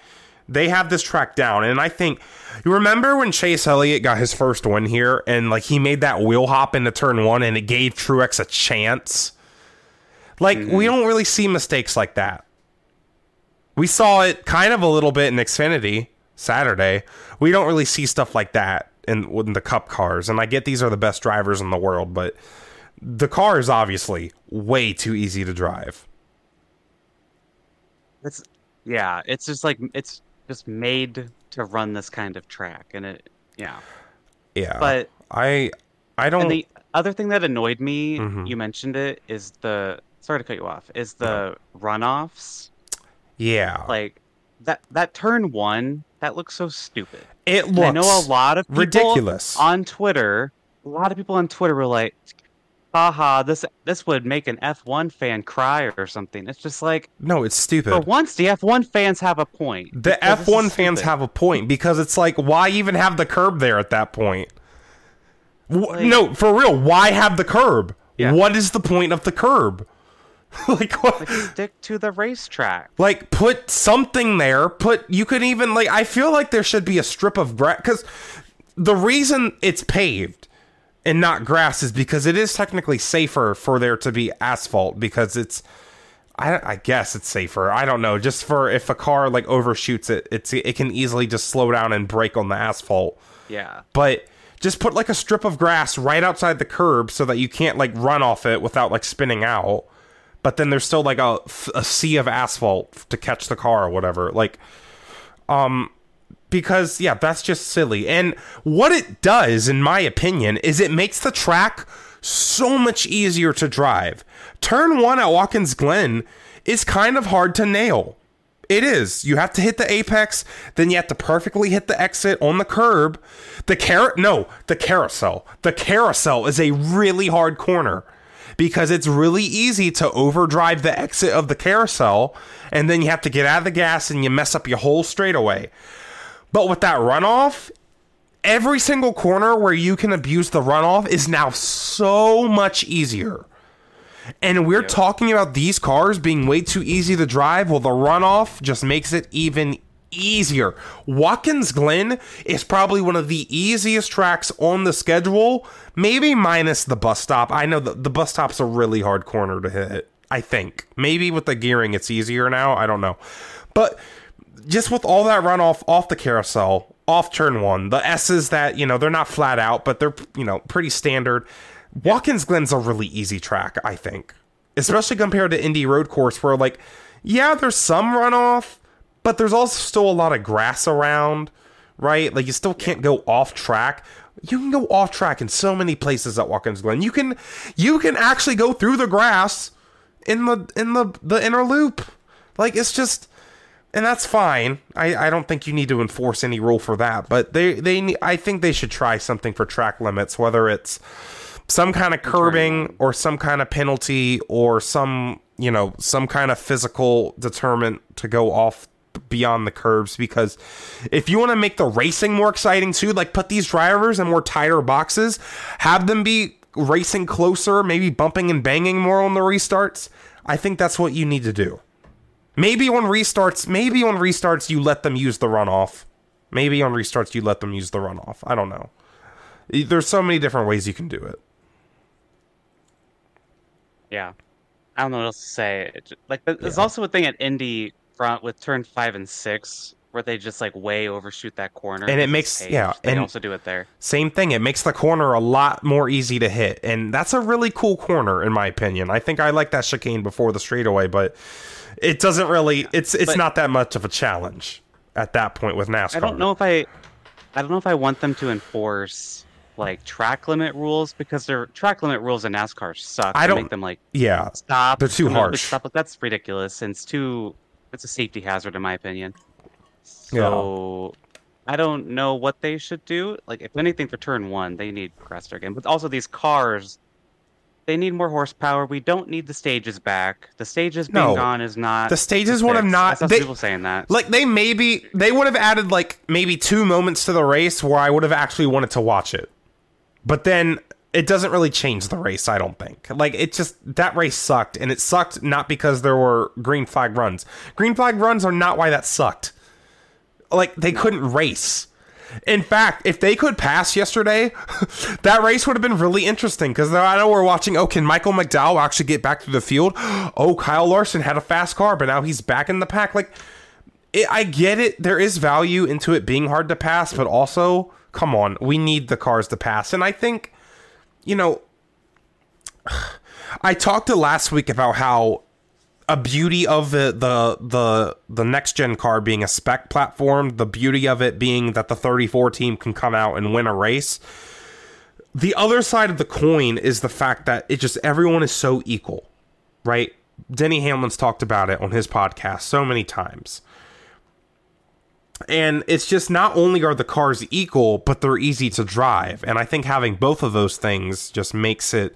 they have this track down, and I think you remember when Chase Elliott got his first win here, and like he made that wheel hop into turn one, and it gave Truex a chance. Like, we mm-hmm. don't really see mistakes like that. We saw it kind of a little bit in Xfinity Saturday. We don't really see stuff like that in, in the cup cars. And I get these are the best drivers in the world, but the car is obviously way too easy to drive. It's yeah, it's just like it's just made to run this kind of track, and it yeah. Yeah. But I I don't and the other thing that annoyed me, Mhm. you mentioned it, is the sorry to cut you off, is the runoffs. yeah. Like that that turn one, that looks so stupid. it And looks I know a lot of people ridiculous. on Twitter. A lot of people on Twitter were like, "Haha, this this would make an F1 fan cry or something." It's just like, no, it's stupid. for once, the F1 fans have a point. The F1 fans have a point because it's like, why even have the curb there at that point? Like- no, for real, why have the curb? Yeah. What is the point of the curb? like, what? like stick to the racetrack. like put something there put you could even like i feel like there should be a strip of grass because the reason it's paved and not grass is because it is technically safer for there to be asphalt because it's I, I guess it's safer. I don't know. Just for if a car like overshoots it, it's it can easily just slow down and brake on the asphalt Yeah. but just put like a strip of grass right outside the curb so that you can't like run off it without like spinning out but then there's still like a, a sea of asphalt to catch the car or whatever like um because yeah that's just silly and what it does in my opinion is it makes the track so much easier to drive turn one at watkins glen is kind of hard to nail it is. You have to hit the apex, then you have to perfectly hit the exit on the curb. The car no, the carousel. The carousel is a really hard corner because it's really easy to overdrive the exit of the carousel and then you have to get out of the gas and you mess up your whole straightaway. But with that runoff, every single corner where you can abuse the runoff is now so much easier. And we're talking about these cars being way too easy to drive. Well, the runoff just makes it even easier. Watkins Glen is probably one of the easiest tracks on the schedule, maybe minus the bus stop. I know that the bus stop's a really hard corner to hit. I think maybe with the gearing it's easier now. I don't know, but just with all that runoff off the carousel, off turn one, the S's that you know they're not flat out, but they're you know pretty standard. Watkins Glen's a really easy track, I think, especially compared to Indy Road Course, where like, yeah, there's some runoff, but there's also still a lot of grass around, right? Like you still can't go off track. You can go off track in so many places at Watkins Glen. You can, you can actually go through the grass in the in the the inner loop. Like it's just and that's fine. I, I don't think you need to enforce any rule for that, but they they I think they should try something for track limits, whether it's some kind of curbing or some kind of penalty or some you know some kind of physical deterrent to go off beyond the curbs. Because if you want to make the racing more exciting too like put these drivers in more tighter boxes have them be racing closer maybe bumping and banging more on the restarts i think that's what you need to do Maybe on restarts, maybe on restarts you let them use the runoff. Maybe on restarts you let them use the runoff. I don't know. There's so many different ways you can do it. Yeah. I don't know what else to say. Like, there's also a thing at Indy front with turn five and six where they just like way overshoot that corner. And it makes- paved. yeah, They and- also do it there. Same thing. It makes the corner a lot more easy to hit, and that's a really cool corner in my opinion. I think I like that chicane before the straightaway, but it doesn't really. It's it's But- not that much of a challenge at that point with NASCAR. I don't know if I, I don't know if I want them to enforce like track limit rules because their track limit rules in NASCAR suck. I don't- Make them like Yeah, stop. They're too harsh. Stop. That's ridiculous. And it's too. It's a safety hazard in my opinion. Yeah. So. I don't know what they should do. Like, if anything, for turn one, they need grass again. But also, these cars, they need more horsepower. We don't need the stages back. The stages being No. gone is not. The stages would have not- they- people saying that. like they maybe they would have added like maybe two moments to the race where I would have actually wanted to watch it. But then it doesn't really change the race, I don't think. Like it just that race sucked and it sucked not because there were green flag runs. Green flag runs are not why that sucked. Like they couldn't race. In fact, if they could pass yesterday, that race would have been really interesting because I know we're watching. Oh, can Michael McDowell actually get back to the field? Oh, Kyle Larson had a fast car, but now he's back in the pack. Like, it, I get it. There is value into it being hard to pass, but also come on, we need the cars to pass. And I think, you know, I talked to last week about how a beauty of the the the the next gen car being a spec platform, the beauty of it being that the 34 team can come out and win a race. The other side of the coin is the fact that it just everyone is so equal, right? Denny Hamlin's talked about it on his podcast so many times. And it's just not only are the cars equal, but they're easy to drive. And I think having both of those things just makes it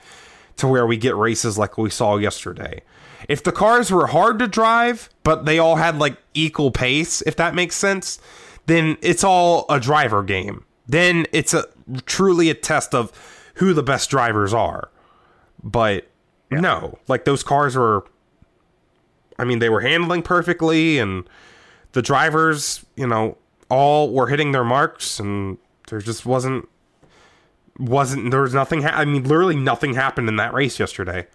to where we get races like we saw yesterday. If the cars were hard to drive, but they all had like equal pace, if that makes sense, then it's all a driver game. Then it's a truly a test of who the best drivers are. But yeah. no, like those cars were I mean, they were handling perfectly and the drivers, you know, all were hitting their marks and there just wasn't wasn't there was nothing ha- I mean literally nothing happened in that race yesterday.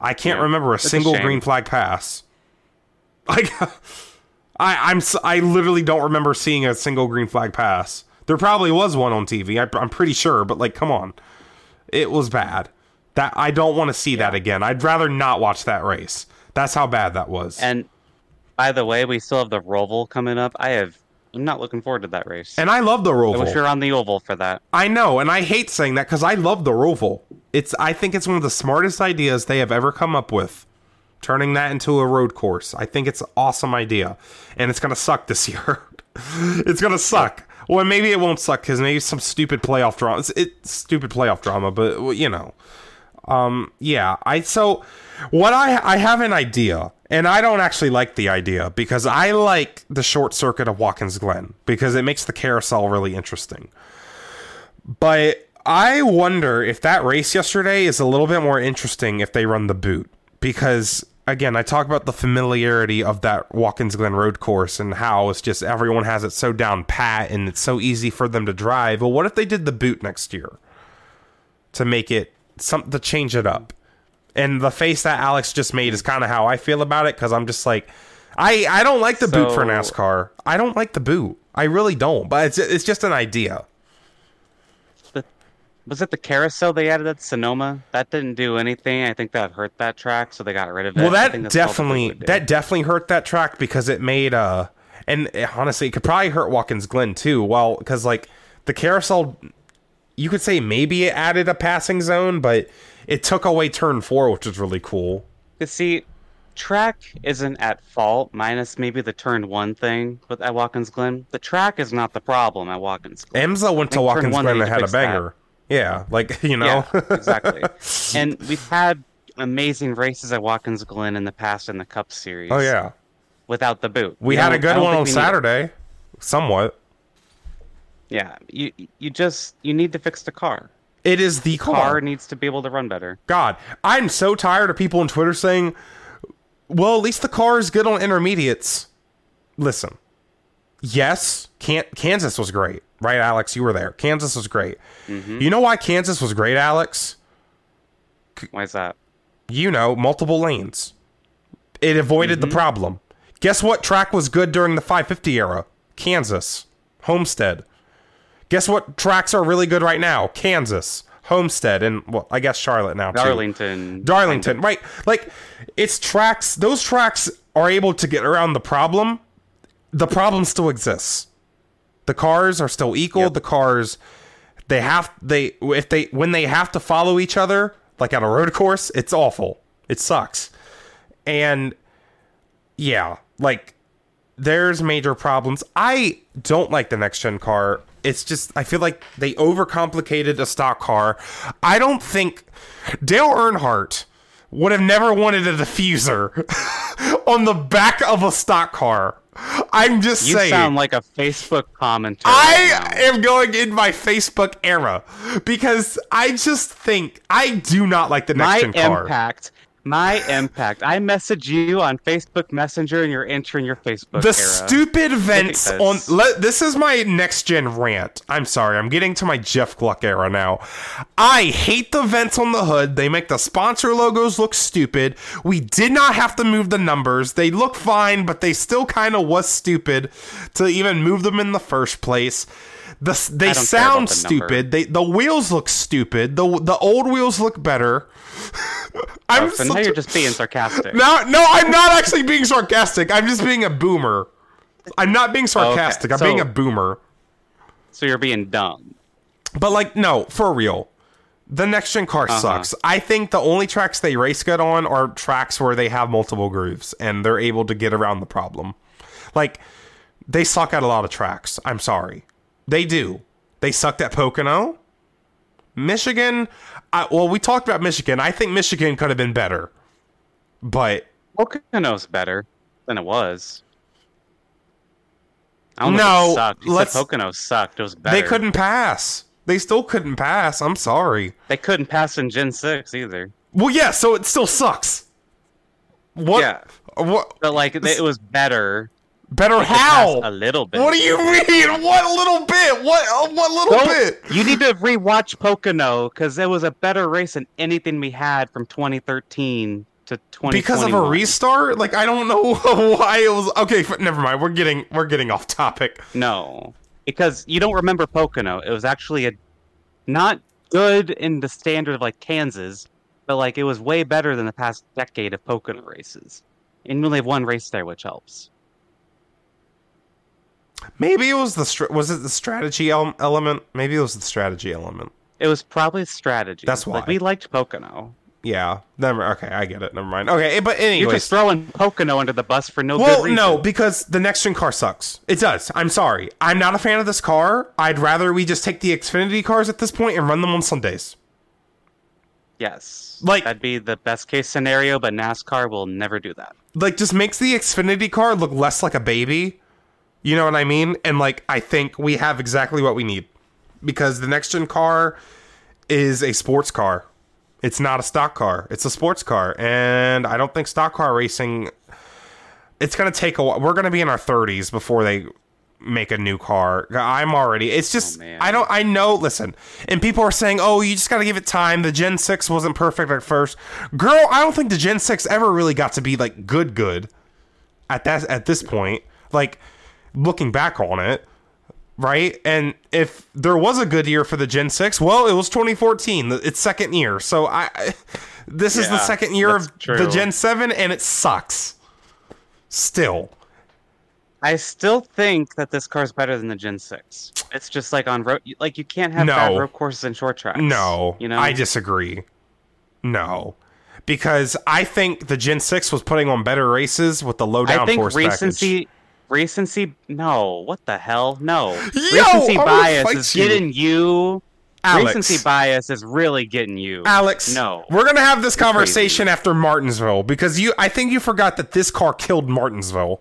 I can't yeah, remember a single a green flag pass. Like I I'm I literally don't remember seeing a single green flag pass. There probably was one on TV. I, am pretty sure, but like come on. It was bad. That I don't want to see yeah. that again. I'd rather not watch that race. That's how bad that was. And by the way, we still have the Roval coming up. I have I'm not looking forward to that race. And I love the Roval. I wish you're on the oval for that. I know, and I hate saying that because I love the Roval. It's I think it's one of the smartest ideas they have ever come up with. Turning that into a road course. I think it's an awesome idea. And it's gonna suck this year. it's gonna suck. Well, maybe it won't suck because maybe some stupid playoff drama. It's, it's stupid playoff drama, but you know. Um, yeah. I so what I I have an idea and I don't actually like the idea because I like the short circuit of Watkins Glen because it makes the carousel really interesting. But I wonder if that race yesterday is a little bit more interesting if they run the boot because again, I talk about the familiarity of that Watkins Glen road course and how it's just everyone has it so down pat and it's so easy for them to drive. Well, what if they did the boot next year to make it some to change it up? and the face that Alex just made is kind of how I feel about it because I'm just like, I I don't like the so, boot for NASCAR. I don't like the boot. I really don't. But it's it's just an idea. The, was it the carousel they added at Sonoma? That didn't do anything. I think that hurt that track, so they got rid of it. Well, that definitely that definitely hurt that track because it made uh and honestly, it could probably hurt Watkins Glen too. Well, because like the carousel, you could say maybe it added a passing zone, but it took away turn four, which was really cool. You see, track isn't at fault, minus maybe the turn one thing with at Watkins Glen. The track is not the problem at Watkins Glen. IMSA went to Watkins Glen and had a banger. That. Yeah, like you know, yeah, exactly. and we've had amazing races at Watkins Glen in the past in the Cup Series. Oh yeah, without the boot. We you had know, a good one on Saturday, somewhat. Yeah, you you just you need to fix the car. It is the car. car needs to be able to run better. God, I'm so tired of people on Twitter saying, "Well, at least the car is good on intermediates." Listen, yes, Can- Kansas was great, right, Alex? You were there. Kansas was great. Mm-hmm. You know why Kansas was great, Alex? Why is that? You know, multiple lanes. It avoided mm-hmm. the problem. Guess what track was good during the 550 era? Kansas, Homestead. Guess what tracks are really good right now? Kansas, Homestead, and well, I guess Charlotte now too. Darlington. Darlington, right? Like it's tracks. Those tracks are able to get around the problem. The problem still exists. The cars are still equal. Yep. The cars, they have they if they when they have to follow each other like on a road course, it's awful. It sucks. And yeah, like there's major problems. I don't like the next gen car it's just I feel like they overcomplicated a stock car. I don't think Dale Earnhardt would have never wanted a diffuser on the back of a stock car. I'm just you saying. You sound like a Facebook commenter. I right am going in my Facebook era because I just think I do not like the next my gen car. impact my impact. I message you on Facebook Messenger, and you're entering your Facebook. The era. stupid vents on. Let, this is my next gen rant. I'm sorry. I'm getting to my Jeff Gluck era now. I hate the vents on the hood. They make the sponsor logos look stupid. We did not have to move the numbers. They look fine, but they still kind of was stupid to even move them in the first place. The they I don't care sound the number. stupid. They the wheels look stupid. The the old wheels look better. I'm Oh, so now you're just being sarcastic. no, no, I'm not actually being sarcastic. I'm just being a boomer. I'm not being sarcastic. I'm so- being a boomer. So you're being dumb. But like, no, for real. The next gen car Uh-huh. sucks. I think the only tracks they race good on are tracks where they have multiple grooves and they're able to get around the problem. Like, they suck at a lot of tracks. I'm sorry. They do. They sucked at Pocono. Michigan, I, well, we talked about Michigan. I think Michigan could have been better. But Pocono's better than it was. I don't know No, if it sucked. You let's- said Pocono sucked. It was better. they couldn't pass. They still couldn't pass. I'm sorry. They couldn't pass in Gen 6 either. Well, yeah, so it still sucks. What? Yeah. What? But like it was better. Better They how? A little bit. What do you mean? What little bit? What? uh, What little Don't- bit? You need to rewatch Pocono because it was a better race than anything we had from 2013 to 2021. Because of a restart? Like I don't know why it was. Okay, f- never mind. We're getting we're getting off topic. No, because you don't remember Pocono. It was actually a not good in the standard of like Kansas, but like it was way better than the past decade of Pocono races. And we only have one race there, which helps. Maybe it was the str- was it the strategy el- element? Maybe it was the strategy element. It was probably strategy. That's Like, why. we liked Pocono. Yeah. Never. Okay, I get it. Never mind. Okay, eh, but anyway, You're just throwing Pocono under the bus for no Well, good reason. no, because the next gen car sucks. It does. I'm sorry. I'm not a fan of this car. I'd rather we just take the Xfinity cars at this point and run them on Sundays. Yes. Like- that'd be the best case scenario, but NASCAR will never do that. like just makes the Xfinity car look less like a baby. You know what I mean? And like I think we have exactly what we need. Because the next gen car is a sports car. It's not a stock car. It's a sports car. And I don't think stock car racing it's going to take a while. We're going to be in our 30s before they make a new car. I'm already. It's just oh, man. I don't I know, listen. And people are saying, "Oh, you just got to give it time. The Gen 6 wasn't perfect at first. Girl, I don't think the Gen 6 ever really got to be like good good at that at this point. Like looking back on it, right? And if there was a good year for the Gen 6, well, it was 2014, its second year. So I I- this is the second year that's of the. Gen 7 and it sucks. Still. I still think that this car is better than the Gen 6. It's just like on road, like you can't have No. bad road courses and short tracks. No, you know, I disagree. No, because I think the Gen Six was putting on better races with the low I think downforce recency, package. Recency. No, what the hell? No, Yo, recency bias is you. getting you. Alex. Recency bias is really getting you. Alex, no. we're gonna have this conversation crazy. after Martinsville because you. I think you forgot that this car killed Martinsville.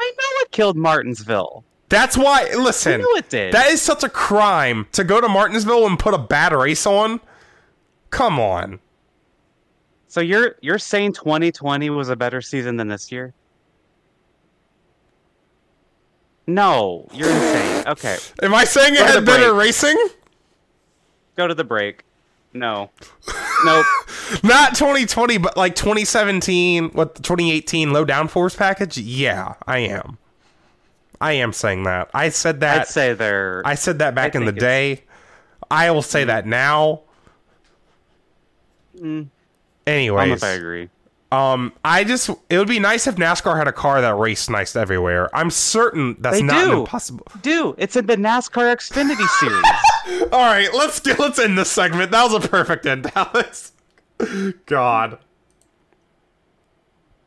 I know it killed Martinsville. That's why. Listen, know it did. that is such a crime to go to Martinsville and put a bad race on. Come on. So you're you're saying 2020 was a better season than this year? No, you're insane. Okay, Am I saying it Go to had better break. racing? go to the break. No, nope. Not 2020, but like 2017, what the 2018 low downforce package? Yeah, I am. I am saying that. I said that. I'd say they're. I said that back I in the day. I will say that now. Mm, I don't Anyways, if I agree. Um, I just it would be nice if NASCAR had a car that raced nice everywhere. I'm certain that's They not do. impossible. Dude, it's in the NASCAR Xfinity series. All right, let's get let's end this segment. That was a perfect end, Alex. God.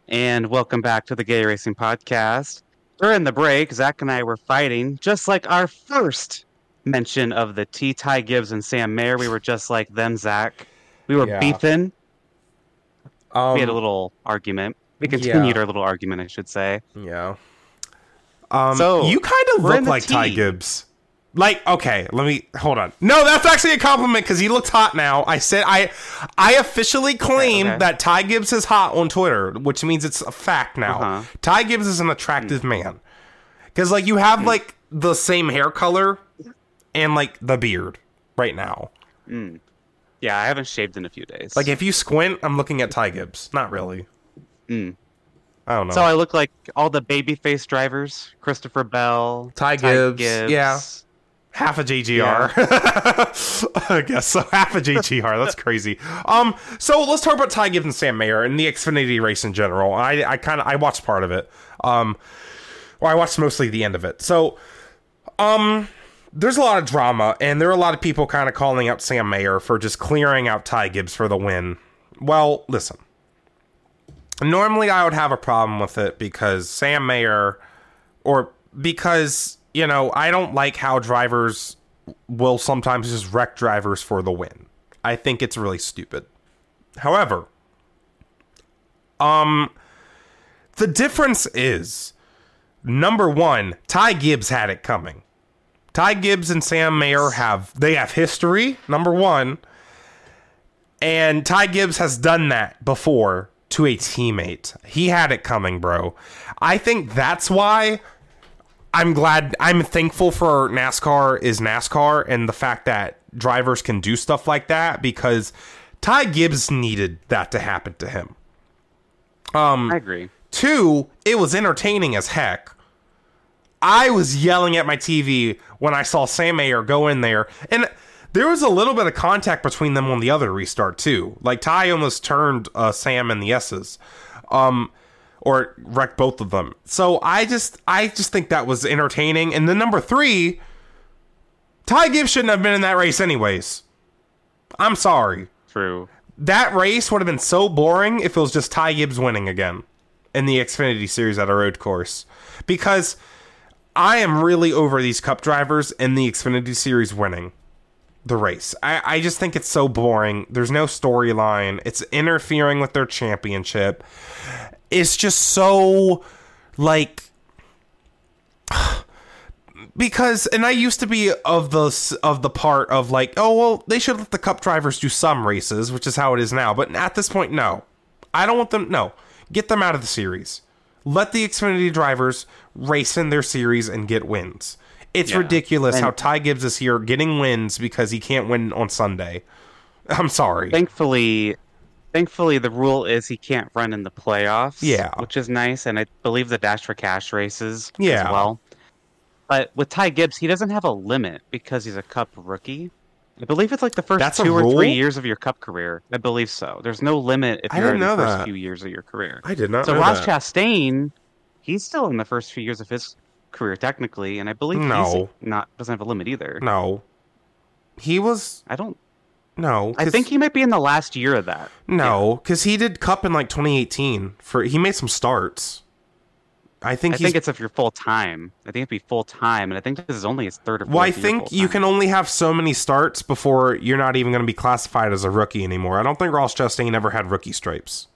and welcome back to the Gay Racing Podcast. During the break, Zach and I were fighting, just like our first mention of the T. Ty Gibbs and Sam Mayer. We were just like them, Zach. We were Yeah. beefing. Um, we had a little argument. We yeah. continued our little argument, I should say. Yeah. Um, So, you kind of look like Ty Gibbs. Like, okay, let me hold on. No, that's actually a compliment because he looks hot now. I said I, I officially claim okay. that Ty Gibbs is hot on Twitter, which means it's a fact now. Uh-huh. Ty Gibbs is an attractive man because, like, you have like the same hair color and like the beard right now. Yeah, I haven't shaved in a few days. Like, if you squint, I'm looking at Ty Gibbs. Not really. Mm. I don't know. so I look like all the babyface drivers: Christopher Bell, Ty Gibbs, yeah. half a JGR. I guess so. Half a JGR. That's crazy. Um, so let's talk about Ty Gibbs and Sam Mayer and the Xfinity race in general. I, I kind of I watched part of it. Um, or I watched mostly the end of it. So, um, there's a lot of drama, and there are a lot of people kind of calling out Sam Mayer for just clearing out Ty Gibbs for the win. Well, listen. Normally, I would have a problem with it because Sam Mayer, or because you know, I don't like how drivers will sometimes just wreck drivers for the win. I think it's really stupid. However, um the difference is number 1, Ty Gibbs had it coming. Ty Gibbs and Sam Mayer have they have history, number 1. And Ty Gibbs has done that before to a teammate. He had it coming, bro. I think that's why I'm glad I'm thankful for NASCAR is NASCAR and the fact that drivers can do stuff like that because Ty Gibbs needed that to happen to him. Um I agree. Two, it was entertaining as heck. I was yelling at my TV when I saw Sam Mayer go in there and there was a little bit of contact between them on the other restart too. Like Ty almost turned uh, Sam and the Esses. Um or wrecked both of them. So I just I just think that was entertaining. And then number three, Ty Gibbs shouldn't have been in that race anyways. I'm sorry. True. That race would have been so boring if it was just Ty Gibbs winning again in the Xfinity series at a road course. Because I am really over these cup drivers in the Xfinity series winning the race. I, I just think it's so boring. There's no storyline. It's interfering with their championship It's just so like because and I used to be of the of the part of like oh well they should let the cup drivers do some races which is how it is now but at this point no I don't want them no get them out of the series let the Xfinity drivers race in their series and get wins it's Yeah. ridiculous And- how Ty Gibbs is here getting wins because he can't win on Sunday I'm sorry Thankfully, thankfully the rule is he can't run in the playoffs. Yeah. which is nice, and I believe the Dash for Cash races Yeah. as well. But with Ty Gibbs, he doesn't have a limit because he's a Cup rookie. I believe it's like the first That's two or three years of your Cup career. I believe so. There's no limit if I you're didn't in the first that. few years of your career. I did not So know Ross that. Chastain, he's still in the first few years of his career technically, and I believe No. he's not doesn't have a limit either. no he was I don't. no I think he might be in the last year of that. No, because he did Cup in like 2018. For he made some starts. I think I think it's if you're full time. I think it'd be full time, and I think this is only his third or fourth well, I think you can only have so many starts before you're not even going to be classified as a rookie anymore. I don't think Ross Chastain ever had rookie stripes,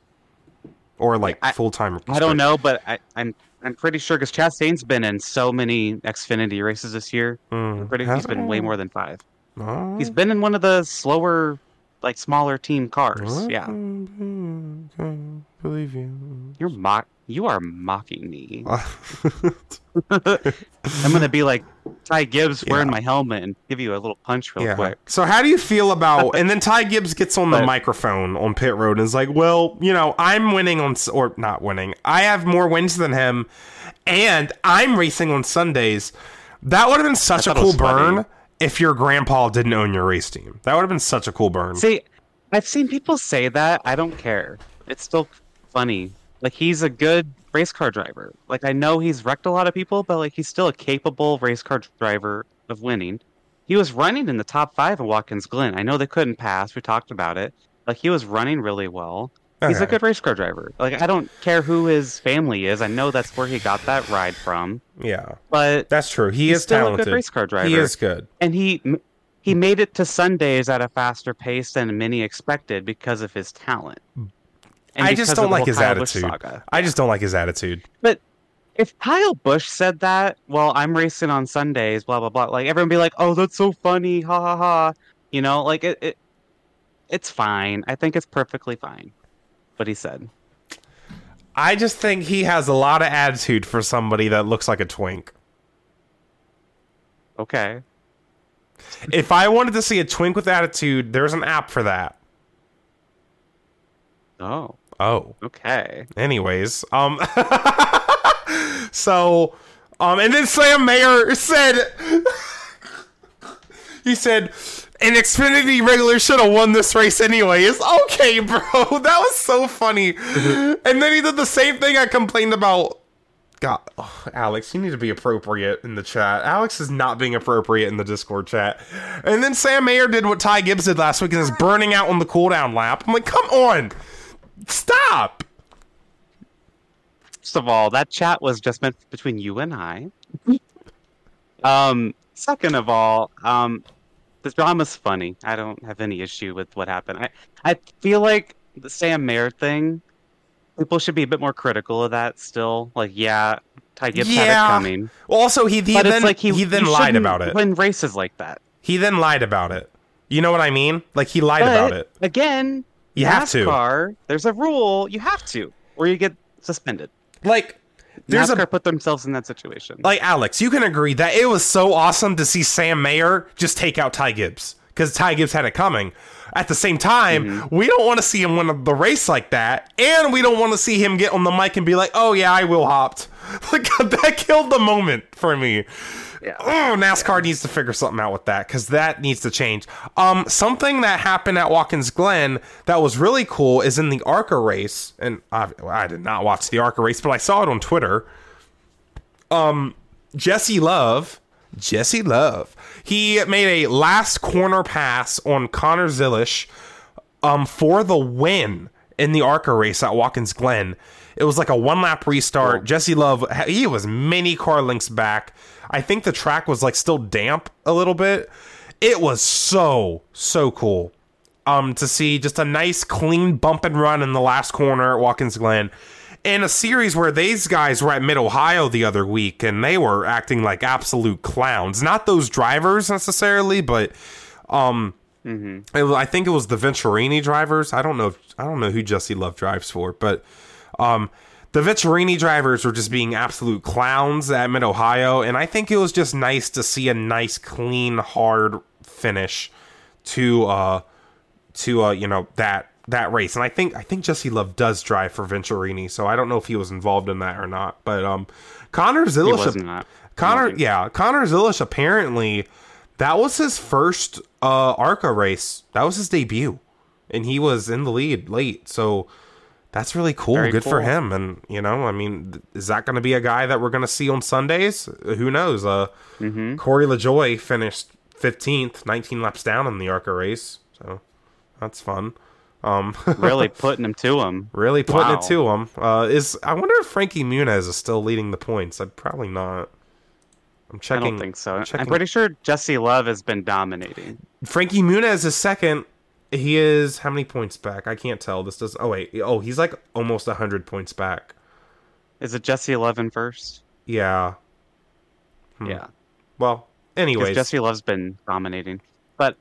or like full time. I don't know, but I, I'm I'm pretty sure because Chastain's been in so many Xfinity races this year. I'm pretty he's been way more than five. Oh. He's been in one of the slower, like smaller team cars. Yeah, mm-hmm. believe you. you're mock. You are mocking me. I'm gonna be like Ty Gibbs wearing Yeah. my helmet and give you a little punch real yeah. quick. So how do you feel about? and then Ty Gibbs gets on the But- microphone on pit road and is like, "Well, you know, I'm winning on or not winning. I have more wins than him, and I'm racing on Sundays." That would have been such a cool burn." funny. If your grandpa didn't own your race team. That would have been such a cool burn. See, I've seen people say that. I don't care. It's still funny. Like he's a good race car driver. Like I know he's wrecked a lot of people, but like he's still a capable race car driver of winning. He was running in the top five at Watkins Glen. I know they couldn't pass. We talked about it. Like he was running really well. He's a good race car driver. Like I don't care who his family is. I know that's where he got that ride from. Yeah, But that's true. He is still talented. a good race car driver He is good. and he he made it to Sundays at a faster pace than many expected because of his talent. And I just don't like his Kyle attitude. I just don't like his attitude. But if Kyle Busch said that, well, I'm racing on Sundays, blah blah blah. Like everyone be like, "Oh, that's so funny, ha ha ha," you know, like it. it it's fine. I think it's perfectly fine. What he said. I just think he has a lot of attitude for somebody that looks like a twink. Okay. If I wanted to see a twink with attitude, there's an app for that. Oh. Oh. Okay. Anyways, um so um and then Sam Mayer said he said, "An Xfinity regular should have won this race anyway. It's Okay, bro, that was so funny. and then he did the same thing I complained about. God, oh, Alex, you need to be appropriate in the chat. Alex is not being appropriate in the Discord chat. And then Sam Mayer did what Ty Gibbs did last week and is burning out on the cooldown lap. I'm like, come on, stop. First of all, that chat was just meant between you and I. um, second of all, um, the drama's funny. I don't have any issue with what happened. I, I feel like the Sam Mayer thing, people should be a bit more critical of that still. Like, yeah, Ty Gibbs had it coming. Well, also he, he But then like he, he then lied about it. Win races like that. He then lied about it. You know what I mean? Like he lied But, about it. Again, You have to. There's a rule. You have to, or you get suspended. Like there's NASCAR a put themselves in that situation. like Alex, you can agree that it was so awesome to see Sam Mayer just take out Ty Gibbs because Ty Gibbs had it coming. At the same time, Mm-hmm. we don't want to see him win the race like that, and we don't want to see him get on the mic and be like, "Oh yeah, I will hopped." Like that killed the moment for me. Yeah. Oh, NASCAR needs to figure something out with that because that needs to change. Um, something that happened at Watkins Glen that was really cool is in the ARCA race, and I, I did not watch the ARCA race, but I saw it on Twitter. Um, Jesse Love, Jesse Love, he made a last corner pass on Connor Zilisch, um, for the win in the ARCA race at Watkins Glen. It was like a one lap restart. Jesse Love, he was many car lengths back. I think the track was like still damp a little bit. It was so so cool um to see just a nice clean bump and run in the last corner at Watkins Glen. In a series where these guys were at Mid Ohio the other week and they were acting like absolute clowns. Not those drivers necessarily, but um it was, I think it was the Venturini drivers. I don't know. If, I don't know who Jesse Love drives for, but um, the Venturini drivers were just being absolute clowns at Mid Ohio, and I think it was just nice to see a nice, clean, hard finish to uh to uh you know that that race. And I think I think Jesse Love does drive for Venturini, so I don't know if he was involved in that or not. But um, Connor Zilisch. Connor, yeah, Connor Zilisch apparently that was his first uh ARCA race. That was his debut. And he was in the lead late. So that's really cool. Very Good for him. And you know, I mean, is that going to be a guy that we're going to see on Sundays? Who knows? Uh Mm-hmm. Corey LaJoie finished 15th, 19 laps down in the ARCA race. So that's fun. Um really putting him to him. really putting Wow. it to him. Uh is I wonder if Frankie Muniz is still leading the points. I'd probably not. I'm checking. I don't think so. checking- I'm pretty sure Jesse Love has been dominating. Frankie Muniz is second. He is how many points back? I can't tell. This does. Oh wait. Oh, he's like almost hundred points back. Is it Jesse Love in first? Yeah. Hmm. Yeah, Well, anyways. Jesse Love's been dominating. But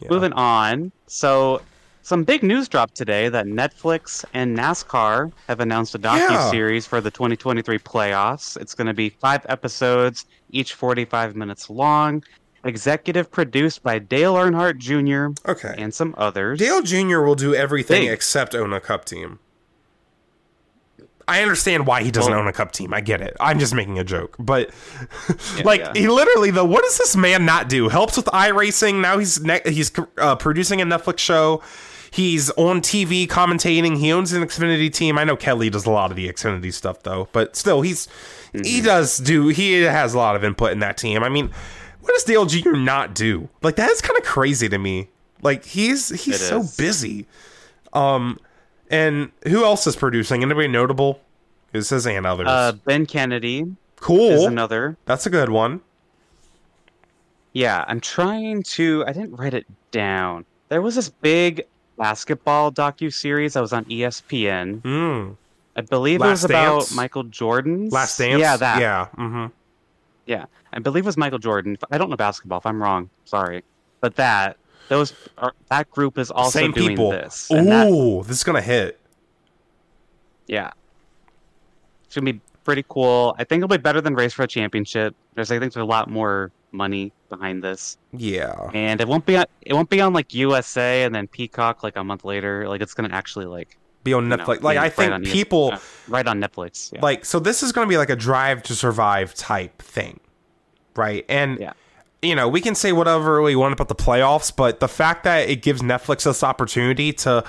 yeah. moving on, so some big news dropped today that Netflix and NASCAR have announced a docu Yeah. series for the 2023 playoffs. It's going to be five episodes, each 45 minutes long. Executive produced by Dale Earnhardt Jr. Okay. and some others. Dale Jr. will do everything except own a cup team. I understand why he doesn't Well- own a cup team. I get it. I'm just making a joke, but Yeah, like yeah. he literally though, what does this man not do? Helps with iRacing. Now he's ne- he's uh, producing a Netflix show. He's on TV commentating. He owns an Xfinity team. I know Kelly does a lot of the Xfinity stuff though, but still, he's Mm-hmm. he does do. He has a lot of input in that team. I mean, what does Jr. not do? Like that is kind of crazy to me. Like he's he's It so is. busy. Um, and who else is producing? Anybody notable? It says and others. Uh, ben Kennedy cool. another. That's a good one. Yeah, I'm trying to. I didn't write it down. There was this big basketball docu series that was on ESPN. Hmm. I believe Last it was about Michael Jordan's Last Dance. Yeah, that. Yeah. Mm-hmm. Yeah, I believe it was Michael Jordan. I don't know basketball. If I'm wrong, sorry. But that those are, that group is also Same doing people. this. and that- Ooh, this is gonna hit. yeah, it's gonna be pretty cool. I think it'll be better than Race for a Championship. There's I think there's a lot more money behind this, Yeah. and it won't be on, it won't be on like USA and then Peacock like a month later. Like it's gonna actually like Be on you know, Netflix. like I think people uh, right on Netflix. Yeah. like so this is gonna be like a drive to survive type thing, right? And Yeah. you know, we can say whatever we want about the playoffs, but the fact that it gives Netflix this opportunity to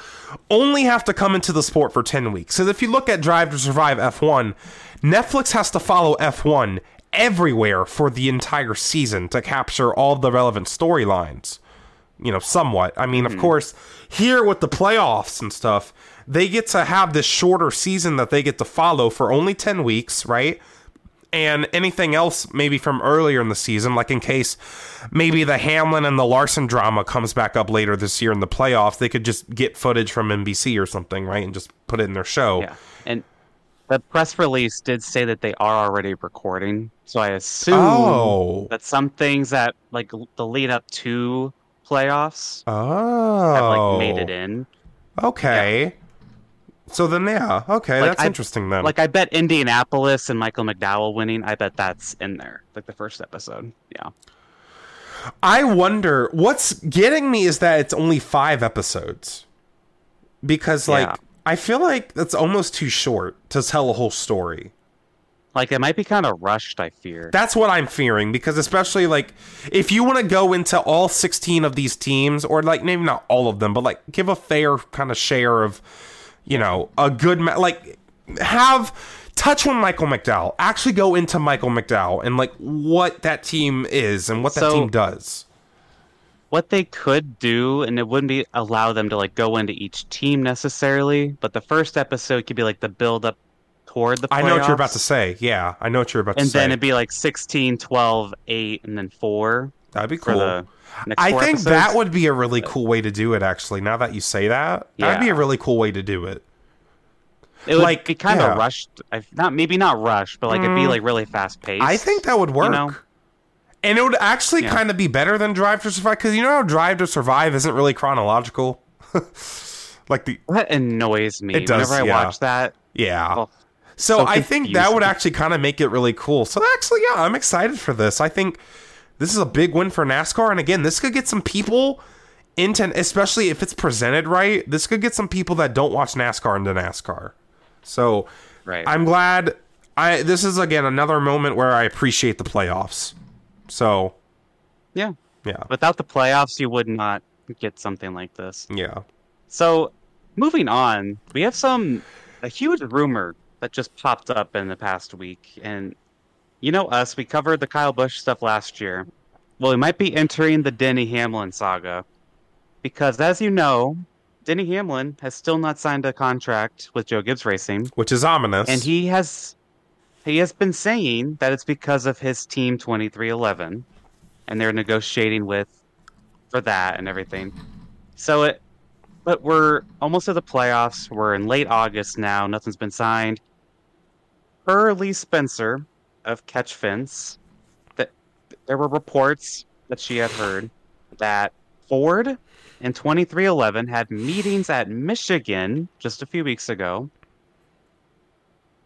only have to come into the sport for 10 weeks. So if you look at Drive to Survive F1, Netflix has to follow F1 everywhere for the entire season to capture all the relevant storylines. You know, somewhat. I mean, of mm-hmm. course, here with the playoffs and stuff, they get to have this shorter season that they get to follow for only 10 weeks, right? And anything else maybe from earlier in the season, like in case maybe the Hamlin and the Larson drama comes back up later this year in the playoffs, they could just get footage from NBC or something, right, and just put it in their show. Yeah, and the press release did say that they are already recording, so I assume Oh. that some things that like the lead up to playoffs Oh, have like made it oh. in. Okay. So then, yeah, okay, Like, that's I- interesting then. Like I bet Indianapolis and Michael McDowell winning. I bet that's in there, like the first episode. Yeah. I wonder what's getting me is that it's only five episodes. Because like Yeah. I feel like that's almost too short to tell a whole story. Like it might be kind of rushed. I fear. That's what I'm fearing because especially like if you want to go into all 16 of these teams or like maybe not all of them but like give a fair kind of share of you know a good ma- like have touch on Michael McDowell actually go into Michael McDowell and like what that team is and what that So- team does. what they could do, and it wouldn't be allow them to like go into each team necessarily, but the first episode could be like the build up toward the playoffs. I know what you're about to say. Yeah, I know what you're about And to say. And then it'd be like 16, 12, 8, and then 4 That'd be cool. I think episodes. that would be a really cool way to do it actually. Now that you say that, that'd be a really cool way to do it. it would like, be kind of yeah. rushed. I, not maybe not rushed, but like it'd be Mm. like really fast paced. I think that would work. know? And it would actually Yeah. kind of be better than Drive to Survive because you know how Drive to Survive isn't really chronological. like the that annoys me. It does, Whenever I yeah. watch that, yeah. oh, so so I think that would actually kind of make it really cool. So actually, yeah, I'm excited for this. I think this is a big win for NASCAR, and again, this could get some people into, especially if it's presented right. This could get some people that don't watch NASCAR into NASCAR. So right. I'm glad. I this is again another moment where I appreciate the playoffs. So yeah. yeah, Without the playoffs, you would not get something like this. yeah. So, moving on, we have some a huge rumor that just popped up in the past week, and you know us, we covered the Kyle Busch stuff last year. Well, we might be entering the Denny Hamlin saga. Because, as you know, Denny Hamlin has still not signed a contract with Joe Gibbs Racing, Which is ominous. and he has he has been saying that it's because of his team 23XI and they're negotiating with for that and everything. So it but we're almost at the playoffs. We're in late august now. Nothing's been signed. Per lee spencer of catch fence that there were reports that she had heard that ford in 23XI had meetings at michigan just a few weeks ago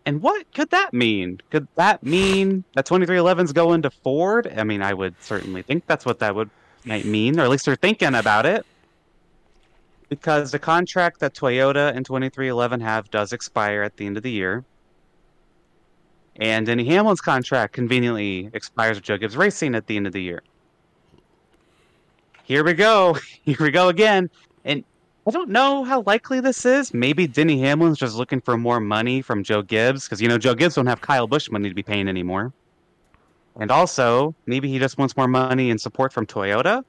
and what could that mean? Could that mean that 23XI's going to Ford? I mean, I would certainly think that's what that would might mean, or at least they're thinking about it. Because the contract that Toyota and 23XI have does expire at the end of the year. And Denny Hamlin's contract conveniently expires with Joe Gibbs Racing at the end of the year. Here we go. Here we go again. And I don't know how likely this is. Maybe Denny Hamlin's just looking for more money from Joe Gibbs because you know Joe Gibbs don't have Kyle Busch money to be paying anymore. And also, maybe he just wants more money and support from Toyota.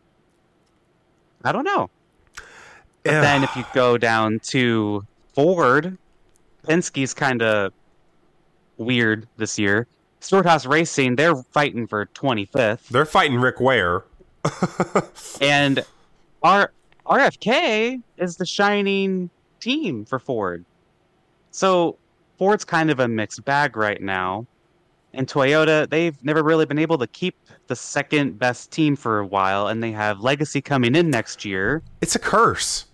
I don't know. But Yeah. then if you go down to Ford, Penske's kind of weird this year. Stewart Haas Racing, they're fighting for 25th. They're fighting Rick Ware. And R- RFK is the shining team for Ford. So Ford's kind of a mixed bag right now. And Toyota, they've never really been able to keep the second best team for a while, and they have Legacy coming in next year. It's a curse.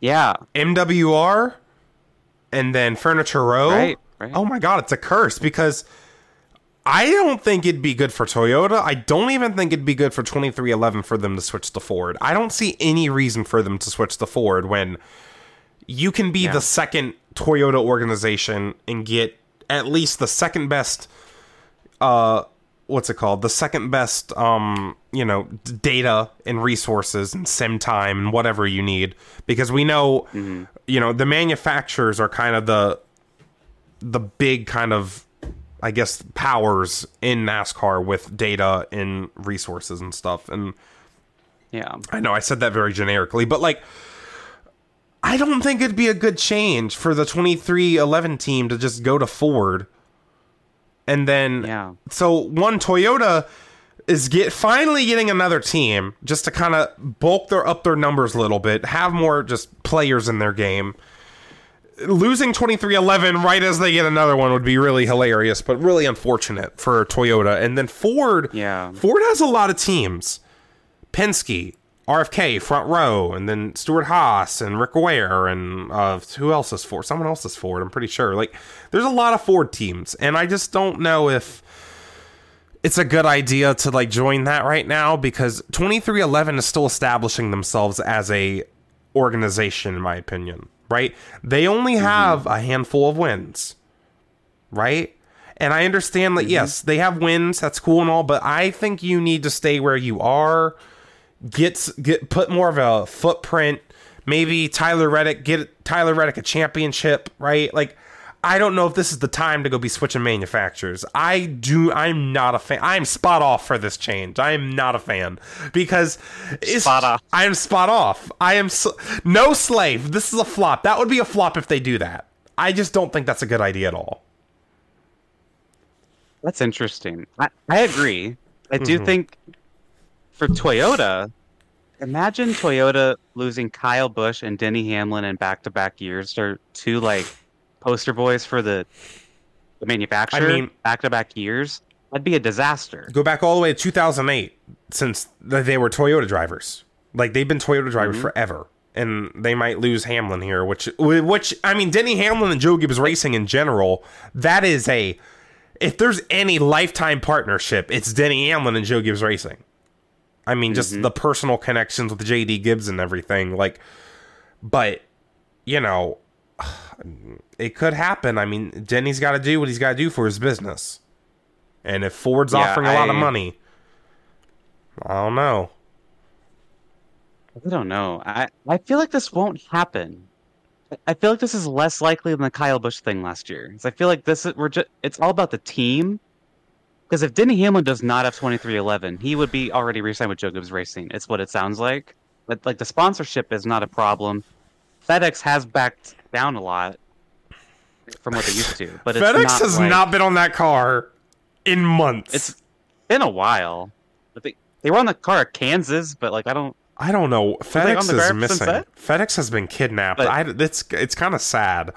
Yeah, MWR and then Furniture Row. right, right. Oh my god, it's a curse because I don't think it'd be good for Toyota. I don't even think it'd be good for 23XI for them to switch to Ford. I don't see any reason for them to switch to Ford when you can be Yeah. the second Toyota organization and get at least the second best uh what's it called? The second best, um, you know, d- data and resources and sim time and whatever you need, because we know, you know, the manufacturers are kind of the the big kind of, I guess, powers in NASCAR with data and resources and stuff. And Yeah. I know I said that very generically, but like, I don't think it'd be a good change for the 23XI team to just go to Ford. And then, Yeah. so one Toyota is get finally getting another team just to kind of bulk their up their numbers a little bit, have more just players in their game. Losing 23XI right as they get another one would be really hilarious, but really unfortunate for Toyota. And then Ford, Yeah. Ford has a lot of teams. Penske, RFK, front row, and then Stewart Haas and Rick Ware and uh, who else is Ford? Someone else is Ford. I'm pretty sure. Like, there's a lot of Ford teams, and I just don't know if it's a good idea to like join that right now because 23XI is still establishing themselves as a organization, in my opinion. Right? They only mm-hmm. have a handful of wins. Right? And I understand that mm-hmm. yes, they have wins, that's cool and all, but I think you need to stay where you are. Get get put more of a footprint. Maybe Tyler Reddick get Tyler Reddick a championship, right? Like I don't know if this is the time to go be switching manufacturers. I do. I'm not a fan. I'm spot off for this change. I am not a fan because it's, Spot off. I am spot off. I am s no slave. This is a flop. That would be a flop if they do that. I just don't think that's a good idea at all. That's interesting. I, I agree. I do Mhm. think for Toyota, imagine Toyota losing Kyle Busch and Denny Hamlin in back to back years. They're two like poster boys for the, the manufacturer mean- back to back years. That'd be a disaster. Go back all the way to 2008 since they were Toyota drivers. Like they've been Toyota drivers mm-hmm. forever. And they might lose Hamlin here, which which I mean Denny Hamlin and Joe Gibbs Racing in general, that is a if there's any lifetime partnership, it's Denny Hamlin and Joe Gibbs Racing. I mean, just mm-hmm. the personal connections with JD Gibbs and everything. Like, but you know, it could happen. I mean, Denny's got to do what he's got to do for his business. And if Ford's Yeah, offering a lot of money, I don't know. I don't know. I, I feel like this won't happen. I- I feel like this is less likely than the Kyle Busch thing last year. 'Cause I feel like this is we're just it's all about the team. Because if Denny Hamlin does not have twenty three eleven, he would be already re-signed with Joe Gibbs Racing. It's what it sounds like. But like the sponsorship is not a problem. FedEx has backed down a lot from what they used to, but FedEx not has like- not been on that car in months. It's been a while. They they were on the car at Kansas, but like I don't. I don't know. FedEx is missing. FedEx has been kidnapped. But- I, it's it's kind of sad.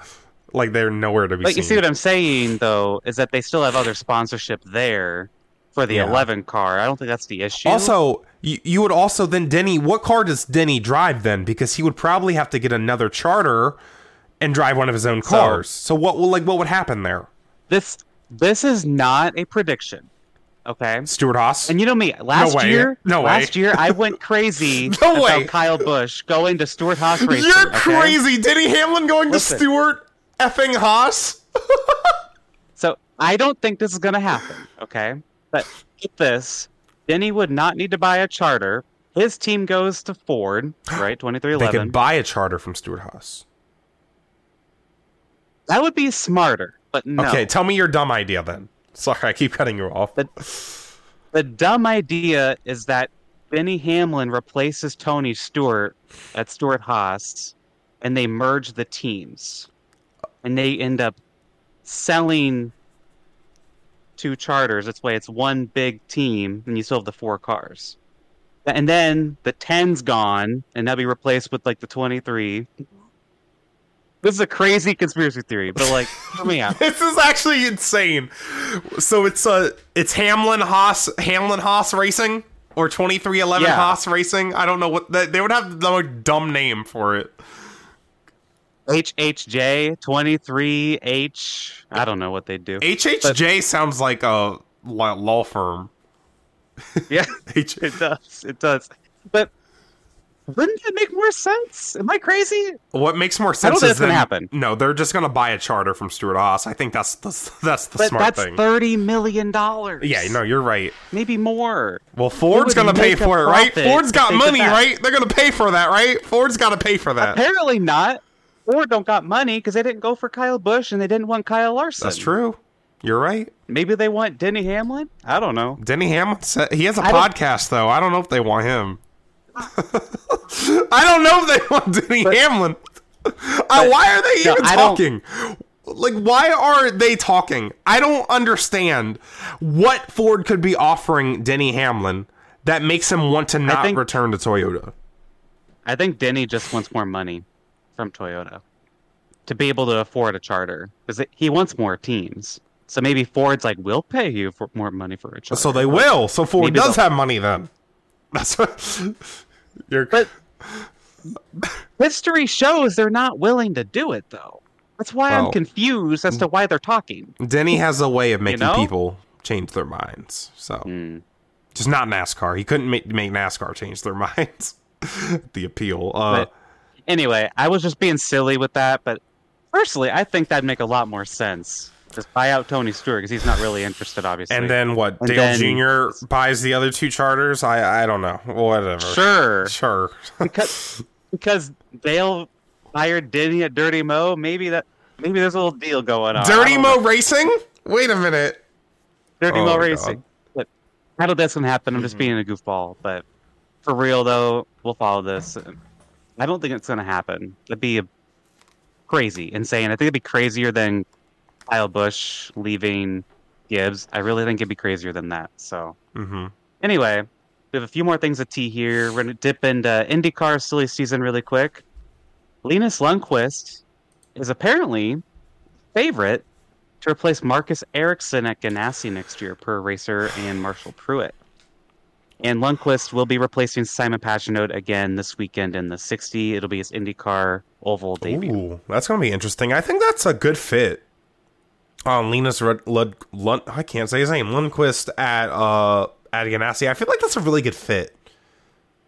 Like they're nowhere to be But seen. you see what I'm saying, though, is that they still have other sponsorship there for the Yeah. 11 car. I don't think that's the issue. Also, you, you would also then Denny. What car does Denny drive then? Because he would probably have to get another charter and drive one of his own cars. So, what will like what would happen there? this this is not a prediction, okay? Stewart Haas. And you know me, last way. year, No way. last year I went crazy No about way. Kyle Busch going to Stewart Haas Racing. You're okay? crazy, Denny Hamlin going Listen. to Stewart effing Haas. So I don't think this is going to happen, okay? But get this, Denny would not need to buy a charter. His team goes to Ford, right? Twenty three eleven. They 23XI. could buy a charter from Stewart Haas. That would be smarter, but no. Okay, tell me your dumb idea then. Sorry, I keep cutting you off. But the dumb idea is that Benny Hamlin replaces Tony Stewart at Stewart Haas, and they merge the teams, and they end up selling two charters. That's why it's one big team, and you still have the four cars. And then the 10's gone, and that'll be replaced with like the 23. This is a crazy conspiracy theory, but like, hear me out. this is actually insane. So it's uh it's Hamlin Haas Hamlin Haas Racing or 23XI Yeah. Haas Racing. I don't know what they, they would have the dumb name for it. HHJ 23H. I don't know what they do. HHJ sounds like a law law firm. Yeah, it does. It does. But Wouldn't it make more sense? Am I crazy? What makes more I don't sense think is that's gonna happen. No, they're just gonna buy a charter from Stewart Haas. I think that's the that's the But smart that's thing. thirty million dollars. yeah, no, you're right. maybe more. Well, Ford's gonna pay for it, right? Ford's got money, right? They're gonna pay for that, right? Ford's got to pay for that. Apparently not. Ford don't got money because they didn't go for Kyle Busch and they didn't want Kyle Larson. That's true. You're right. Maybe they want Denny Hamlin. I don't know. Denny Hamlin he has a I podcast though. I don't know if they want him. I don't know if they want Denny Hamlin. Uh, why are they no, even I talking? Like, why are they talking? I don't understand what Ford could be offering Denny Hamlin that makes him want to not think- return to Toyota. I think Denny just wants more money from Toyota to be able to afford a charter because he wants more teams. So maybe Ford's like, we'll pay you for more money for a charter. So they will. So Ford Maybe does have money then. That's what. You're, But history shows they're not willing to do it though. That's why Well- I'm confused as to why they're talking. Denny has a way of making know? people change their minds. So Hmm. just not NASCAR. He couldn't make, make NASCAR change their minds. the appeal. Uh, But anyway, I was just being silly with that, but personally, I think that'd make a lot more sense. Just buy out Tony Stewart because he's not really interested, obviously. and then what? And Dale then- Jr. buys the other two charters. I I don't know. Whatever. sure, Sure. because because Dale hired Denny at Dirty Mo. Maybe that maybe there's a little deal going on. Dirty Mo know. Racing. Wait a minute. Dirty Oh, Mo God. Racing. But I don't think that's gonna happen. I'm just Mhm. being a goofball. But for real though, we'll follow this. I don't think it's gonna happen. That'd be a crazy, insane. I think it'd be crazier than Kyle Busch leaving Gibbs. I really think it'd be crazier than that. So hmm anyway, we have a few more things to tea here. We're gonna dip into IndyCar silly season really quick. Linus Lundqvist is apparently favorite to replace Marcus Ericsson at Ganassi next year per racer and Marshall Pruett. And Lundqvist will be replacing Simon Pagenaud again this weekend in the 60. It'll be his IndyCar oval debut. Ooh, that's gonna be interesting. I think that's a good fit. Um, Linus Rud- Lud- Lund- I can't say his name. Lundqvist at uh at Ganassi. I feel like that's a really good fit.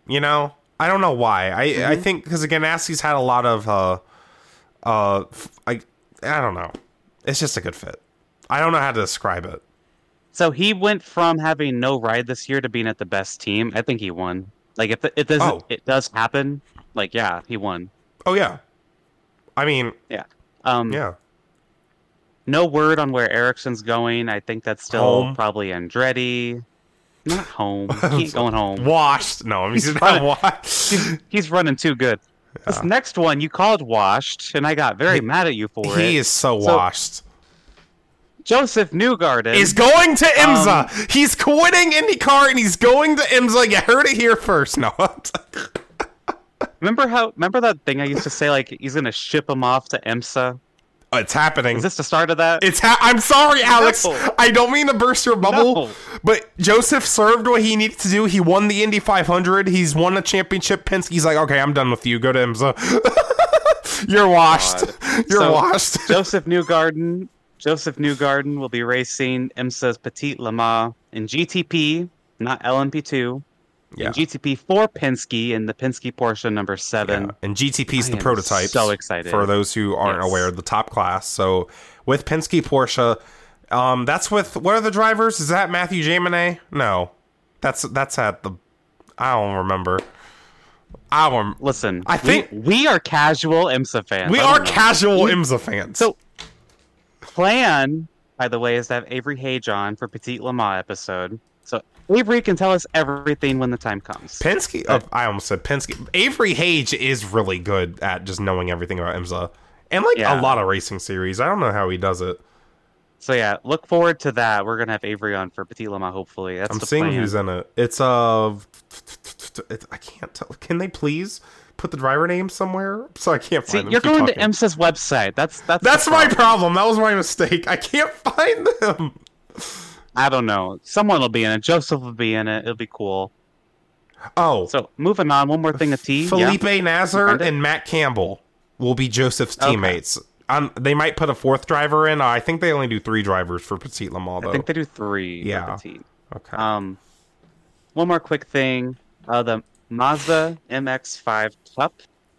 You know, I don't know why. I I Mm-hmm. think because Ganassi's had a lot of uh uh f- I I don't know. It's just a good fit. I don't know how to describe it. So he went from having no ride this year to being at the best team. I think he won. Like if it doesn't, Oh. it does happen. Like yeah, he won. Oh yeah. I mean, Um, yeah. No word on where Ericsson's going. I think that's still Home. probably Andretti. Not home. He ain't going home. Washed. No, I mean, he's He's not running- washed. He's, he's running too good. This next one you called washed, and I got very mad at you for it. He is so, So- washed. Josef Newgarden is going to IMSA. Um, he's quitting IndyCar and he's going to IMSA. You heard it here first. No. Remember how? Remember that thing I used to say? Like he's gonna ship him off to IMSA. It's happening. Is this the start of that? It's ha- I'm sorry, Alex. No. I don't mean to burst your bubble, No. but Josef served what he needed to do. He won the Indy 500. He's won a championship. Penske's like, okay, I'm done with you. Go to IMSA. You're washed. God. You're So, washed. Josef Newgarden. Josef Newgarden will be racing IMSA's Petit Le Mans in GTP, not LMP2. Yeah. In GTP for Penske in the Penske Porsche number seven. Yeah, And GTP's I the prototype. so excited. For those who aren't Yes. aware, the top class. So with Penske Porsche, um, that's with what are the drivers? Is that Mathieu Jaminet? No, that's that's at the. I don't remember. I don't. Listen, I think- we, we are casual IMSA fans. We are know. casual IMSA fans. So, plan, by the way, is to have Avery Hage on for Petit Le Mans episode. So Avery can tell us everything when the time comes. Penske. Oh, I almost said Penske. Avery Hage is really good at just knowing everything about IMSA and like Yeah. a lot of racing series. I don't know how he does it. So yeah, look forward to that. We're gonna have Avery on for Petit Le Mans. Hopefully, that's I'm the seeing plan. who's in it. It's uh, it, I can't tell. Can they please put the driver name somewhere so I can't See, find them? you're Keep going talking. to IMSA's website. That's that's the That's my problem. problem. That was my mistake. I can't find them. I don't know. Someone will be in it. Josef will be in it. It'll be cool. Oh, So moving on. One more thing to tea. Yeah. Felipe Nasr and Matt Campbell will be Josef's Okay. teammates. Um, they might put a fourth driver in. I think they only do three drivers for Petit Le Mans, though. I think they do three. for Yeah. Okay. Um, one more quick thing. Uh, the Mazda MX-5 Cup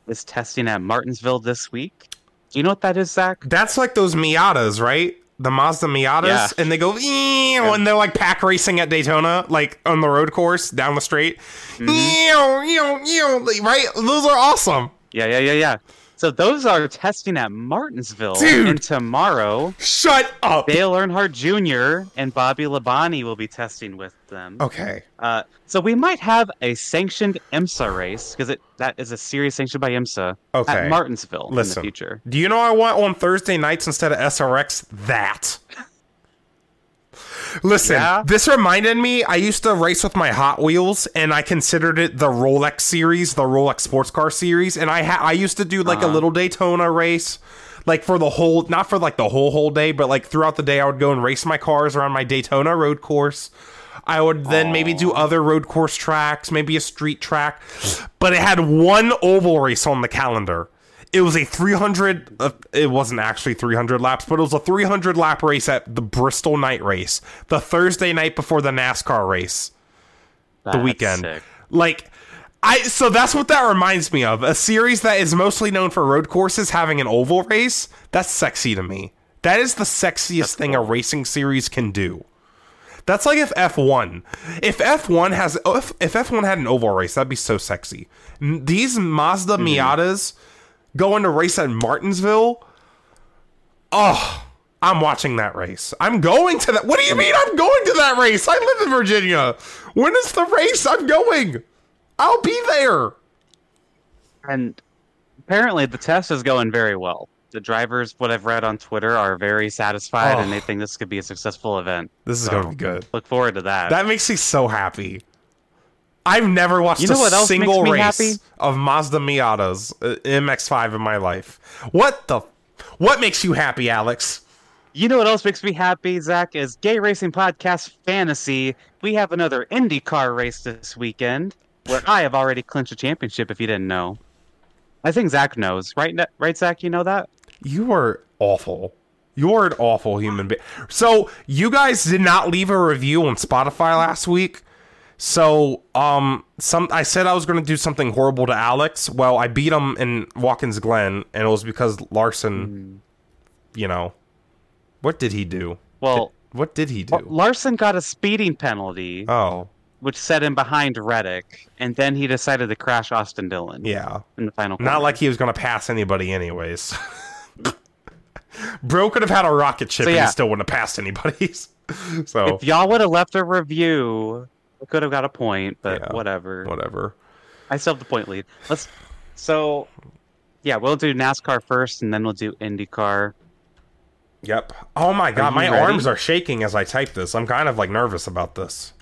is testing at Martinsville this week. Do you know what that is, Zack? That's like those Miatas, right? The Mazda Miatas, Yeah. and they go and they're like pack racing at Daytona, like on the road course down the straight. Mm-hmm. Eew, eew, like, Right? Those are awesome. Yeah, yeah, yeah, yeah. So those are testing at Martinsville, Dude. and tomorrow Shut up. Dale Earnhardt Jr. and Bobby Labonte will be testing with them. Okay. Uh, so we might have a sanctioned IMSA race because that is a series sanctioned by IMSA Okay. at Martinsville in the future. Do you know I want on Thursday nights instead of SRX? That. Listen, Yeah? this reminded me. I used to race with my Hot Wheels, and I considered it the Rolex series, the Rolex sports car series. And I ha- I used to do like a Uh-huh. little Daytona race, like for the whole, not for like the whole whole day, but like throughout the day, I would go and race my cars around my Daytona road course. I would then maybe do other road course tracks, maybe a street track, but it had one oval race on the calendar. It was a 300. Uh, it wasn't actually 300 laps, but it was a 300 lap race at the Bristol Night Race, the Thursday night before the NASCAR race, the weekend. sick. Like, I so that's what that reminds me of. A series that is mostly known for road courses having an oval race. That's sexy to me. That is the sexiest thing a racing series can do. That's like if F1. If F1 has if, if F1 had an oval race, that'd be so sexy. These Mazda Miatas going to race at Martinsville. Oh, I'm watching that race. I'm going to that. What do you mean I'm going to that race? I live in Virginia. When is the race? I'm going. I'll be there. And apparently the test is going very well. The drivers, what I've read on Twitter, are very satisfied Oh. and they think this could be a successful event. This is So, going to be good. Look forward to that. That makes me so happy. I've never watched You know a what else single race happy? of Mazda Miatas uh, MX-5 in my life. What the? What makes you happy, Alex? You know what else makes me happy, Zack? Is Gay Racing Podcast Fantasy. We have another IndyCar race this weekend where I have already clinched a championship. If you didn't know, I think Zack knows, right? Right, Zack? You know that? You are awful. You're an awful human being. So you guys did not leave a review on Spotify last week. So um, some I said I was going to do something horrible to Alex. Well, I beat him in Watkins Glen, and it was because Larson. You know, what did he do? Well, What did he do? Larson got a speeding penalty, Oh, which set him behind Reddick, and then he decided to crash Austin Dillon yeah. in the final. Not like he was going to pass anybody, anyways. Bro could have had a rocket ship So, and yeah. he still wouldn't have passed anybody. so if y'all would have left a review, I could have got a point, but Yeah. whatever. whatever. I still have the point lead. Let's. So, yeah, we'll do NASCAR first, and then we'll do IndyCar. Yep. Oh my god, my ready? arms are shaking as I type this. I'm kind of like nervous about this.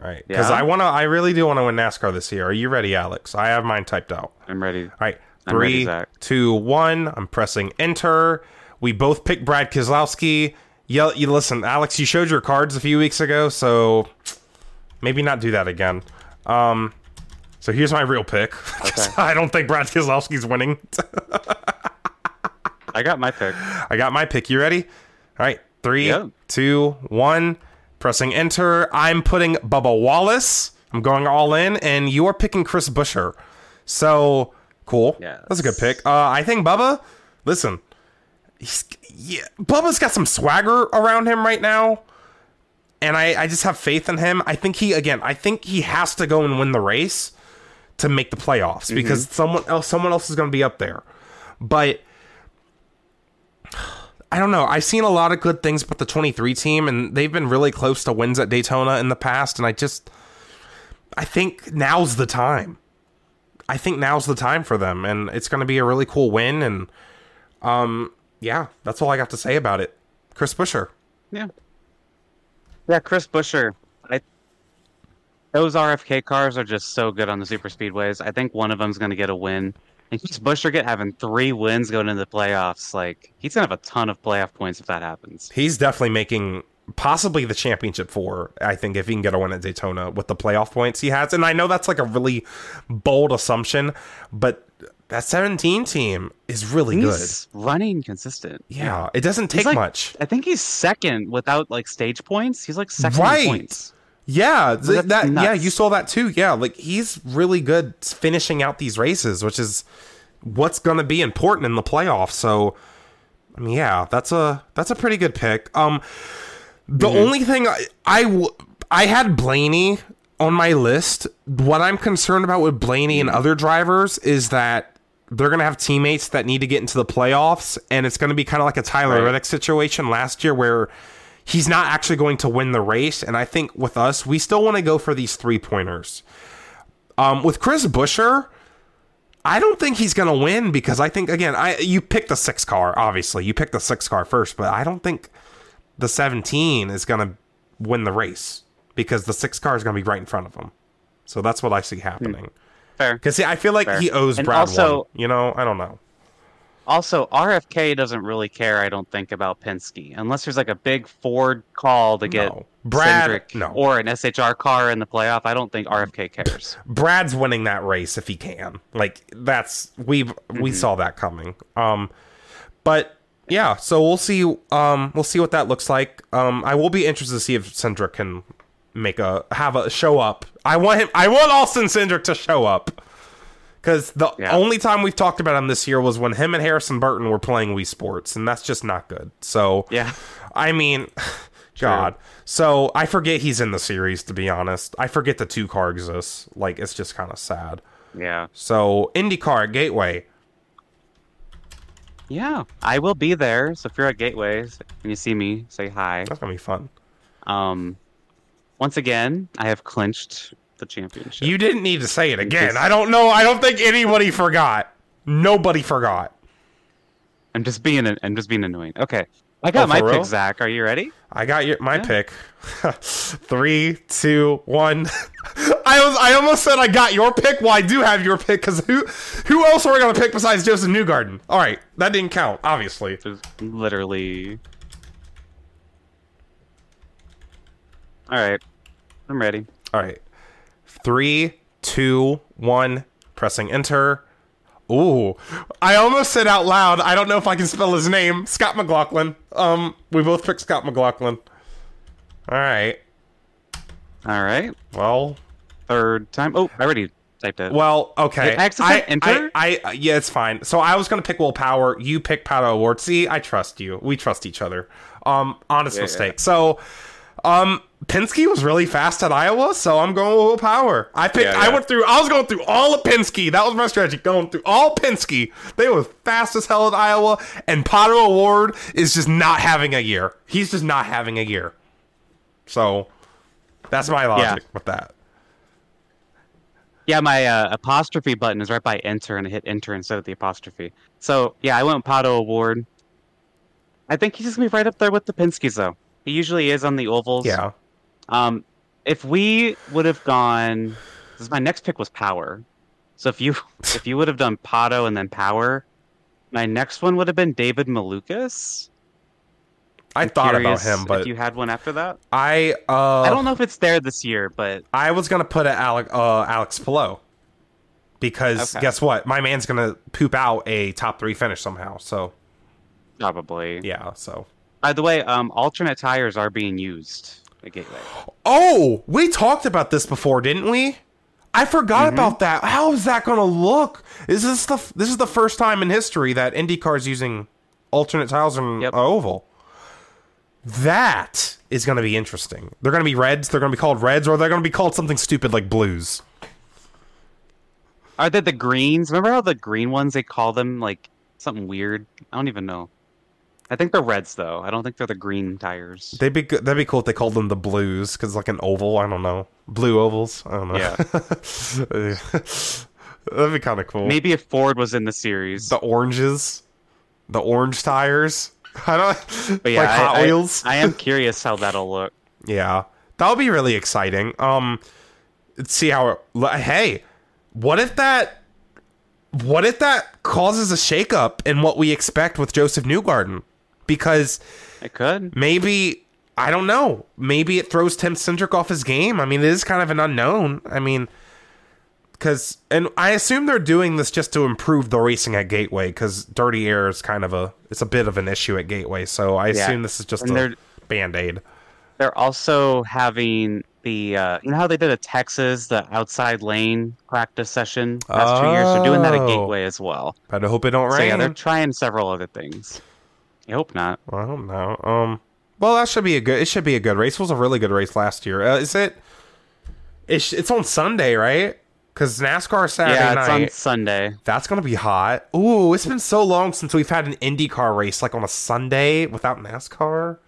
All right, because Yeah? I want to. I really do want to win NASCAR this year. Are you ready, Alex? I have mine typed out. I'm ready. All right, I'm ready, two, one. I'm pressing enter. We both picked Brad Keselowski. You, you listen, Alex. You showed your cards a few weeks ago, so maybe not do that again. Um, so here's my real pick. Okay. I don't think Brad Keselowski's winning. I got my pick. I got my pick. You ready? All right. Three, Yep. two, one. Pressing enter. I'm putting Bubba Wallace. I'm going all in, and you are picking Chris Buescher. So cool. Yeah, That's a good pick. Uh, I think Bubba. Listen, yeah, Bubba's got some swagger around him right now, and I, I just have faith in him. I think he again. I think he has to go and win the race to make the playoffs because someone else, someone else is going to be up there. But I don't know. I've seen a lot of good things about the 23 team, and they've been really close to wins at Daytona in the past. And I just, I think now's the time. I think now's the time for them, and it's going to be a really cool win. And, um, yeah, that's all I got to say about it. Chris Buescher. Yeah. Yeah, Chris Buescher. I those RFK cars are just so good on the super speedways. I think one of them's going to get a win. And Chris Buescher get having three wins going into the playoffs. Like he's gonna have a ton of playoff points if that happens. He's definitely making possibly the championship for, I think, if he can get a win at Daytona with the playoff points he has. And I know that's like a really bold assumption, but that 17 team is really good. He's running consistent. Yeah, it doesn't take like- much. I think he's second without like stage points. He's like second Right. in points. Yeah, th- that yeah, you saw that too. Yeah, like he's really good finishing out these races, which is what's going to be important in the playoffs. So, I mean, yeah, that's a that's a pretty good pick. Um, the only thing I, I w- I had Blaney on my list. What I'm concerned about with Blaney and other drivers is that they're going to have teammates that need to get into the playoffs, and it's going to be kind of like a Tyler Right. Reddick situation last year where he's not actually going to win the race. And I think with us, we still want to go for these three pointers. Um, with Chris Buescher, I don't think he's going to win because I think again, I you picked the six car. Obviously, you picked the six car first, but I don't think the 17 is going to win the race because the six car is going to be right in front of him. So that's what I see happening. Fair. Because I feel like Fair. he owes And Brad also- one. You know, I don't know. Also, RFK doesn't really care, I don't think, about Penske unless there's like a big Ford call to get No. Brad- Cindric no. or an SHR car in the playoff. I don't think RFK cares. Brad's winning that race if he can. Like that's we have we saw that coming. Um but yeah, so we'll see um we'll see what that looks like. Um I will be interested to see if Cindric can make a have a show up. I want him I want Austin Cindric to show up. Cuz the Yeah. only time we've talked about him this year was when him and Harrison Burton were playing Wii Sports and that's just not good. So Yeah. I mean, God. So I forget he's in the series. To be honest, I forget the two car exists. Like it's just kind of sad. Yeah. So IndyCar Gateway. Yeah. I will be there. So if you're at Gateways and you see me, say hi. That's gonna be fun. Um, once again, I have clinched the championship. You didn't need to say it again. I don't know. I don't think anybody forgot. Nobody forgot. I'm just being I'm just being annoying. Okay. I Oh, got my real? pick, Zack. Are you ready? I got your my Yeah. pick. Three, two, one. I was. I almost said I got your pick. Well, I do have your pick because who, who else are we gonna pick besides Josef Newgarden? All right, that didn't count. Obviously. There's literally. All right. I'm ready. All right. Three, two, one. Pressing enter. Ooh, I almost said out loud. I don't know if I can spell his name. Scott McLaughlin. Um, we both picked Scott McLaughlin. All right. All right. Well, Third time. Oh, I already typed it. well, okay. I enter? I, I, yeah, it's fine. So I was gonna pick Will Power. You pick Pato O'Ward. See, I trust you. We trust each other. Um, honest Yeah, mistake. So, um, Penske was really fast at Iowa, so I'm going with Will Power. I picked. Yeah, I went through. I was going through all of Penske. That was my strategy. Going through all Penske. They were fast as hell at Iowa, and Pato O'Ward is just not having a year. He's just not having a year. So, that's my logic with that. Yeah, my uh, apostrophe button is right by enter, and I hit enter instead of the apostrophe. So yeah, I went Pato O'Ward. I think he's just gonna be right up there with the Penskes, though. He usually is on the ovals. Yeah. Um, if we would have gone, this is my next pick was Power. So if you if you would have done Pato and then Power, my next one would have been David Malukas. I thought about him, but you had one after that, I uh I don't know if it's there this year, but I was gonna put it Alex uh, Alex Palou because Okay. guess what? My man's gonna poop out a top three finish somehow. So probably. yeah. So By the way, um, alternate tires are being used at Gateway. oh, we talked about this before, didn't we? I forgot Mm-hmm. about that. How is that gonna look? Is this the f- this is the first time in history that IndyCar is using alternate tiles in Yep. oval? That is gonna be interesting. They're gonna be reds. They're gonna be called reds, or they're gonna be called something stupid like blues. Are they the greens? Remember how the green ones they call them like something weird? I don't even know. I think they're reds though. I don't think they're the green tires. They'd be good. That'd be cool if they called them the blues because like an oval. I don't know, blue ovals. I don't know. Yeah. that'd be kind of cool. Maybe if Ford was in the series. the oranges, the orange tires. I don't But yeah, like I- Hot I, Wheels. I am curious how that'll look. yeah, that'll be really exciting. Um, let's see how. It, hey, what if that? What if that causes a shakeup in what we expect with Josef Newgarden? Because It could. maybe I don't know. Maybe it throws Tim Cindric off his game. I mean, it is kind of an unknown. I mean, because and I assume they're doing this just to improve the racing at Gateway because dirty air is kind of a it's a bit of an issue at Gateway. So I Yeah. assume this is just And a band aid. They're also having the uh, you know how they did at Texas the outside lane practice session past two years. They're doing that at Oh. Gateway as well. But I hope it don't So rain. yeah, they're trying several other things. I hope not. Well, I don't know. Um, well, that should be a good. It should be a good race. It was a really good race last year. Uh, is it? It's it's on Sunday, right? Because NASCAR Saturday yeah, it's night. on Sunday. That's gonna be hot. Ooh, it's been so long since we've had an IndyCar race like on a Sunday without NASCAR.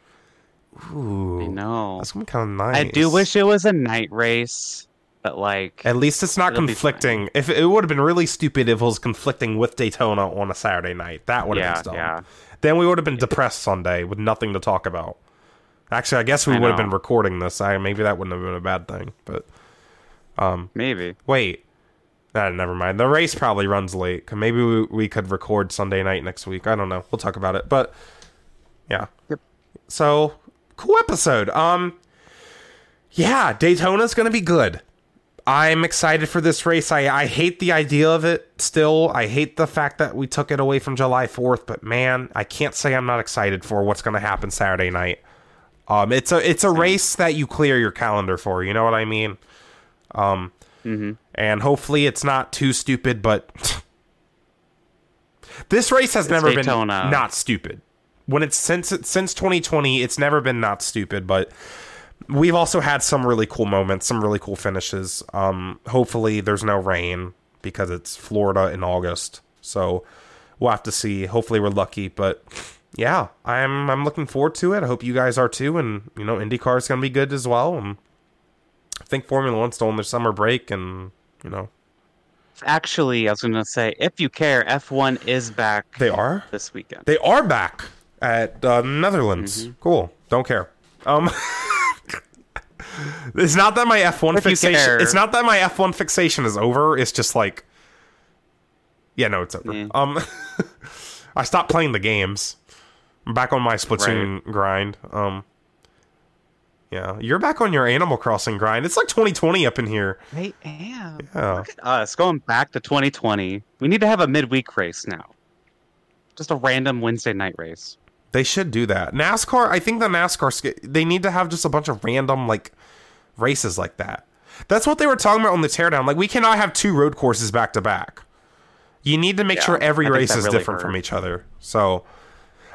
Ooh, I know. that's gonna be kind of nice. I do wish it was a night race, but like At least it's not conflicting. If it would have been really stupid if it was conflicting with Daytona on a Saturday night, that would have yeah, been dumb. yeah. Then we would have been depressed Sunday with nothing to talk about. Actually, I guess we I would have been recording this. I maybe that wouldn't have been a bad thing. But um, Maybe. wait, ah, never mind. The race probably runs late. Maybe we, we could record Sunday night next week. I don't know. We'll talk about it. But yeah. Yep. So cool episode. Um, yeah, Daytona's gonna be good. I'm excited for this race. I, I hate the idea of it still. I hate the fact that we took it away from July 4th, but man, I can't say I'm not excited for what's going to happen Saturday night. Um, it's a it's a race that you clear your calendar for. You know what I mean? Um, Mhm. and hopefully it's not too stupid. But this race has It's never Daytona. been not stupid. When it's since since 2020, it's never been not stupid. But we've also had some really cool moments, some really cool finishes. Um, hopefully there's no rain because it's Florida in August. So we'll have to see. Hopefully we're lucky, but yeah, I'm I'm looking forward to it. I hope you guys are too, and you know IndyCar is gonna be good as well. And I think Formula One's still on their summer break, and you know Actually, I was going to say, if you care, F1 is back they are this weekend. they are back at uh, Netherlands. Mm-hmm. Cool. Don't care. Um. It's not that my F1 fixation. It's not that my F1 fixation is over. It's just like, yeah, no, it's over. Yeah. Um, I stopped playing the games. I'm back on my Splatoon grind. Um, yeah, you're back on your Animal Crossing grind. It's like 2020 up in here. I am. Yeah. Look at us going back to 2020. We need to have a midweek race now. Just a random Wednesday night race. They should do that. NASCAR, I think the NASCAR they need to have just a bunch of random like races like that. That's what they were talking about on the teardown. Like we cannot have two road courses back to back. You need to make Yeah, sure every I race is really different hurt. from each other. So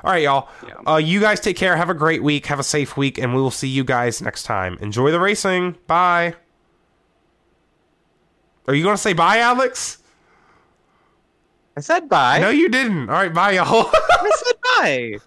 all right, y'all. Yeah. Uh, you guys take care. Have a great week. Have a safe week, and we will see you guys next time. Enjoy the racing. Bye. Are you going to say bye, Alex? I said bye. No, you didn't. All right, bye, y'all. I said bye.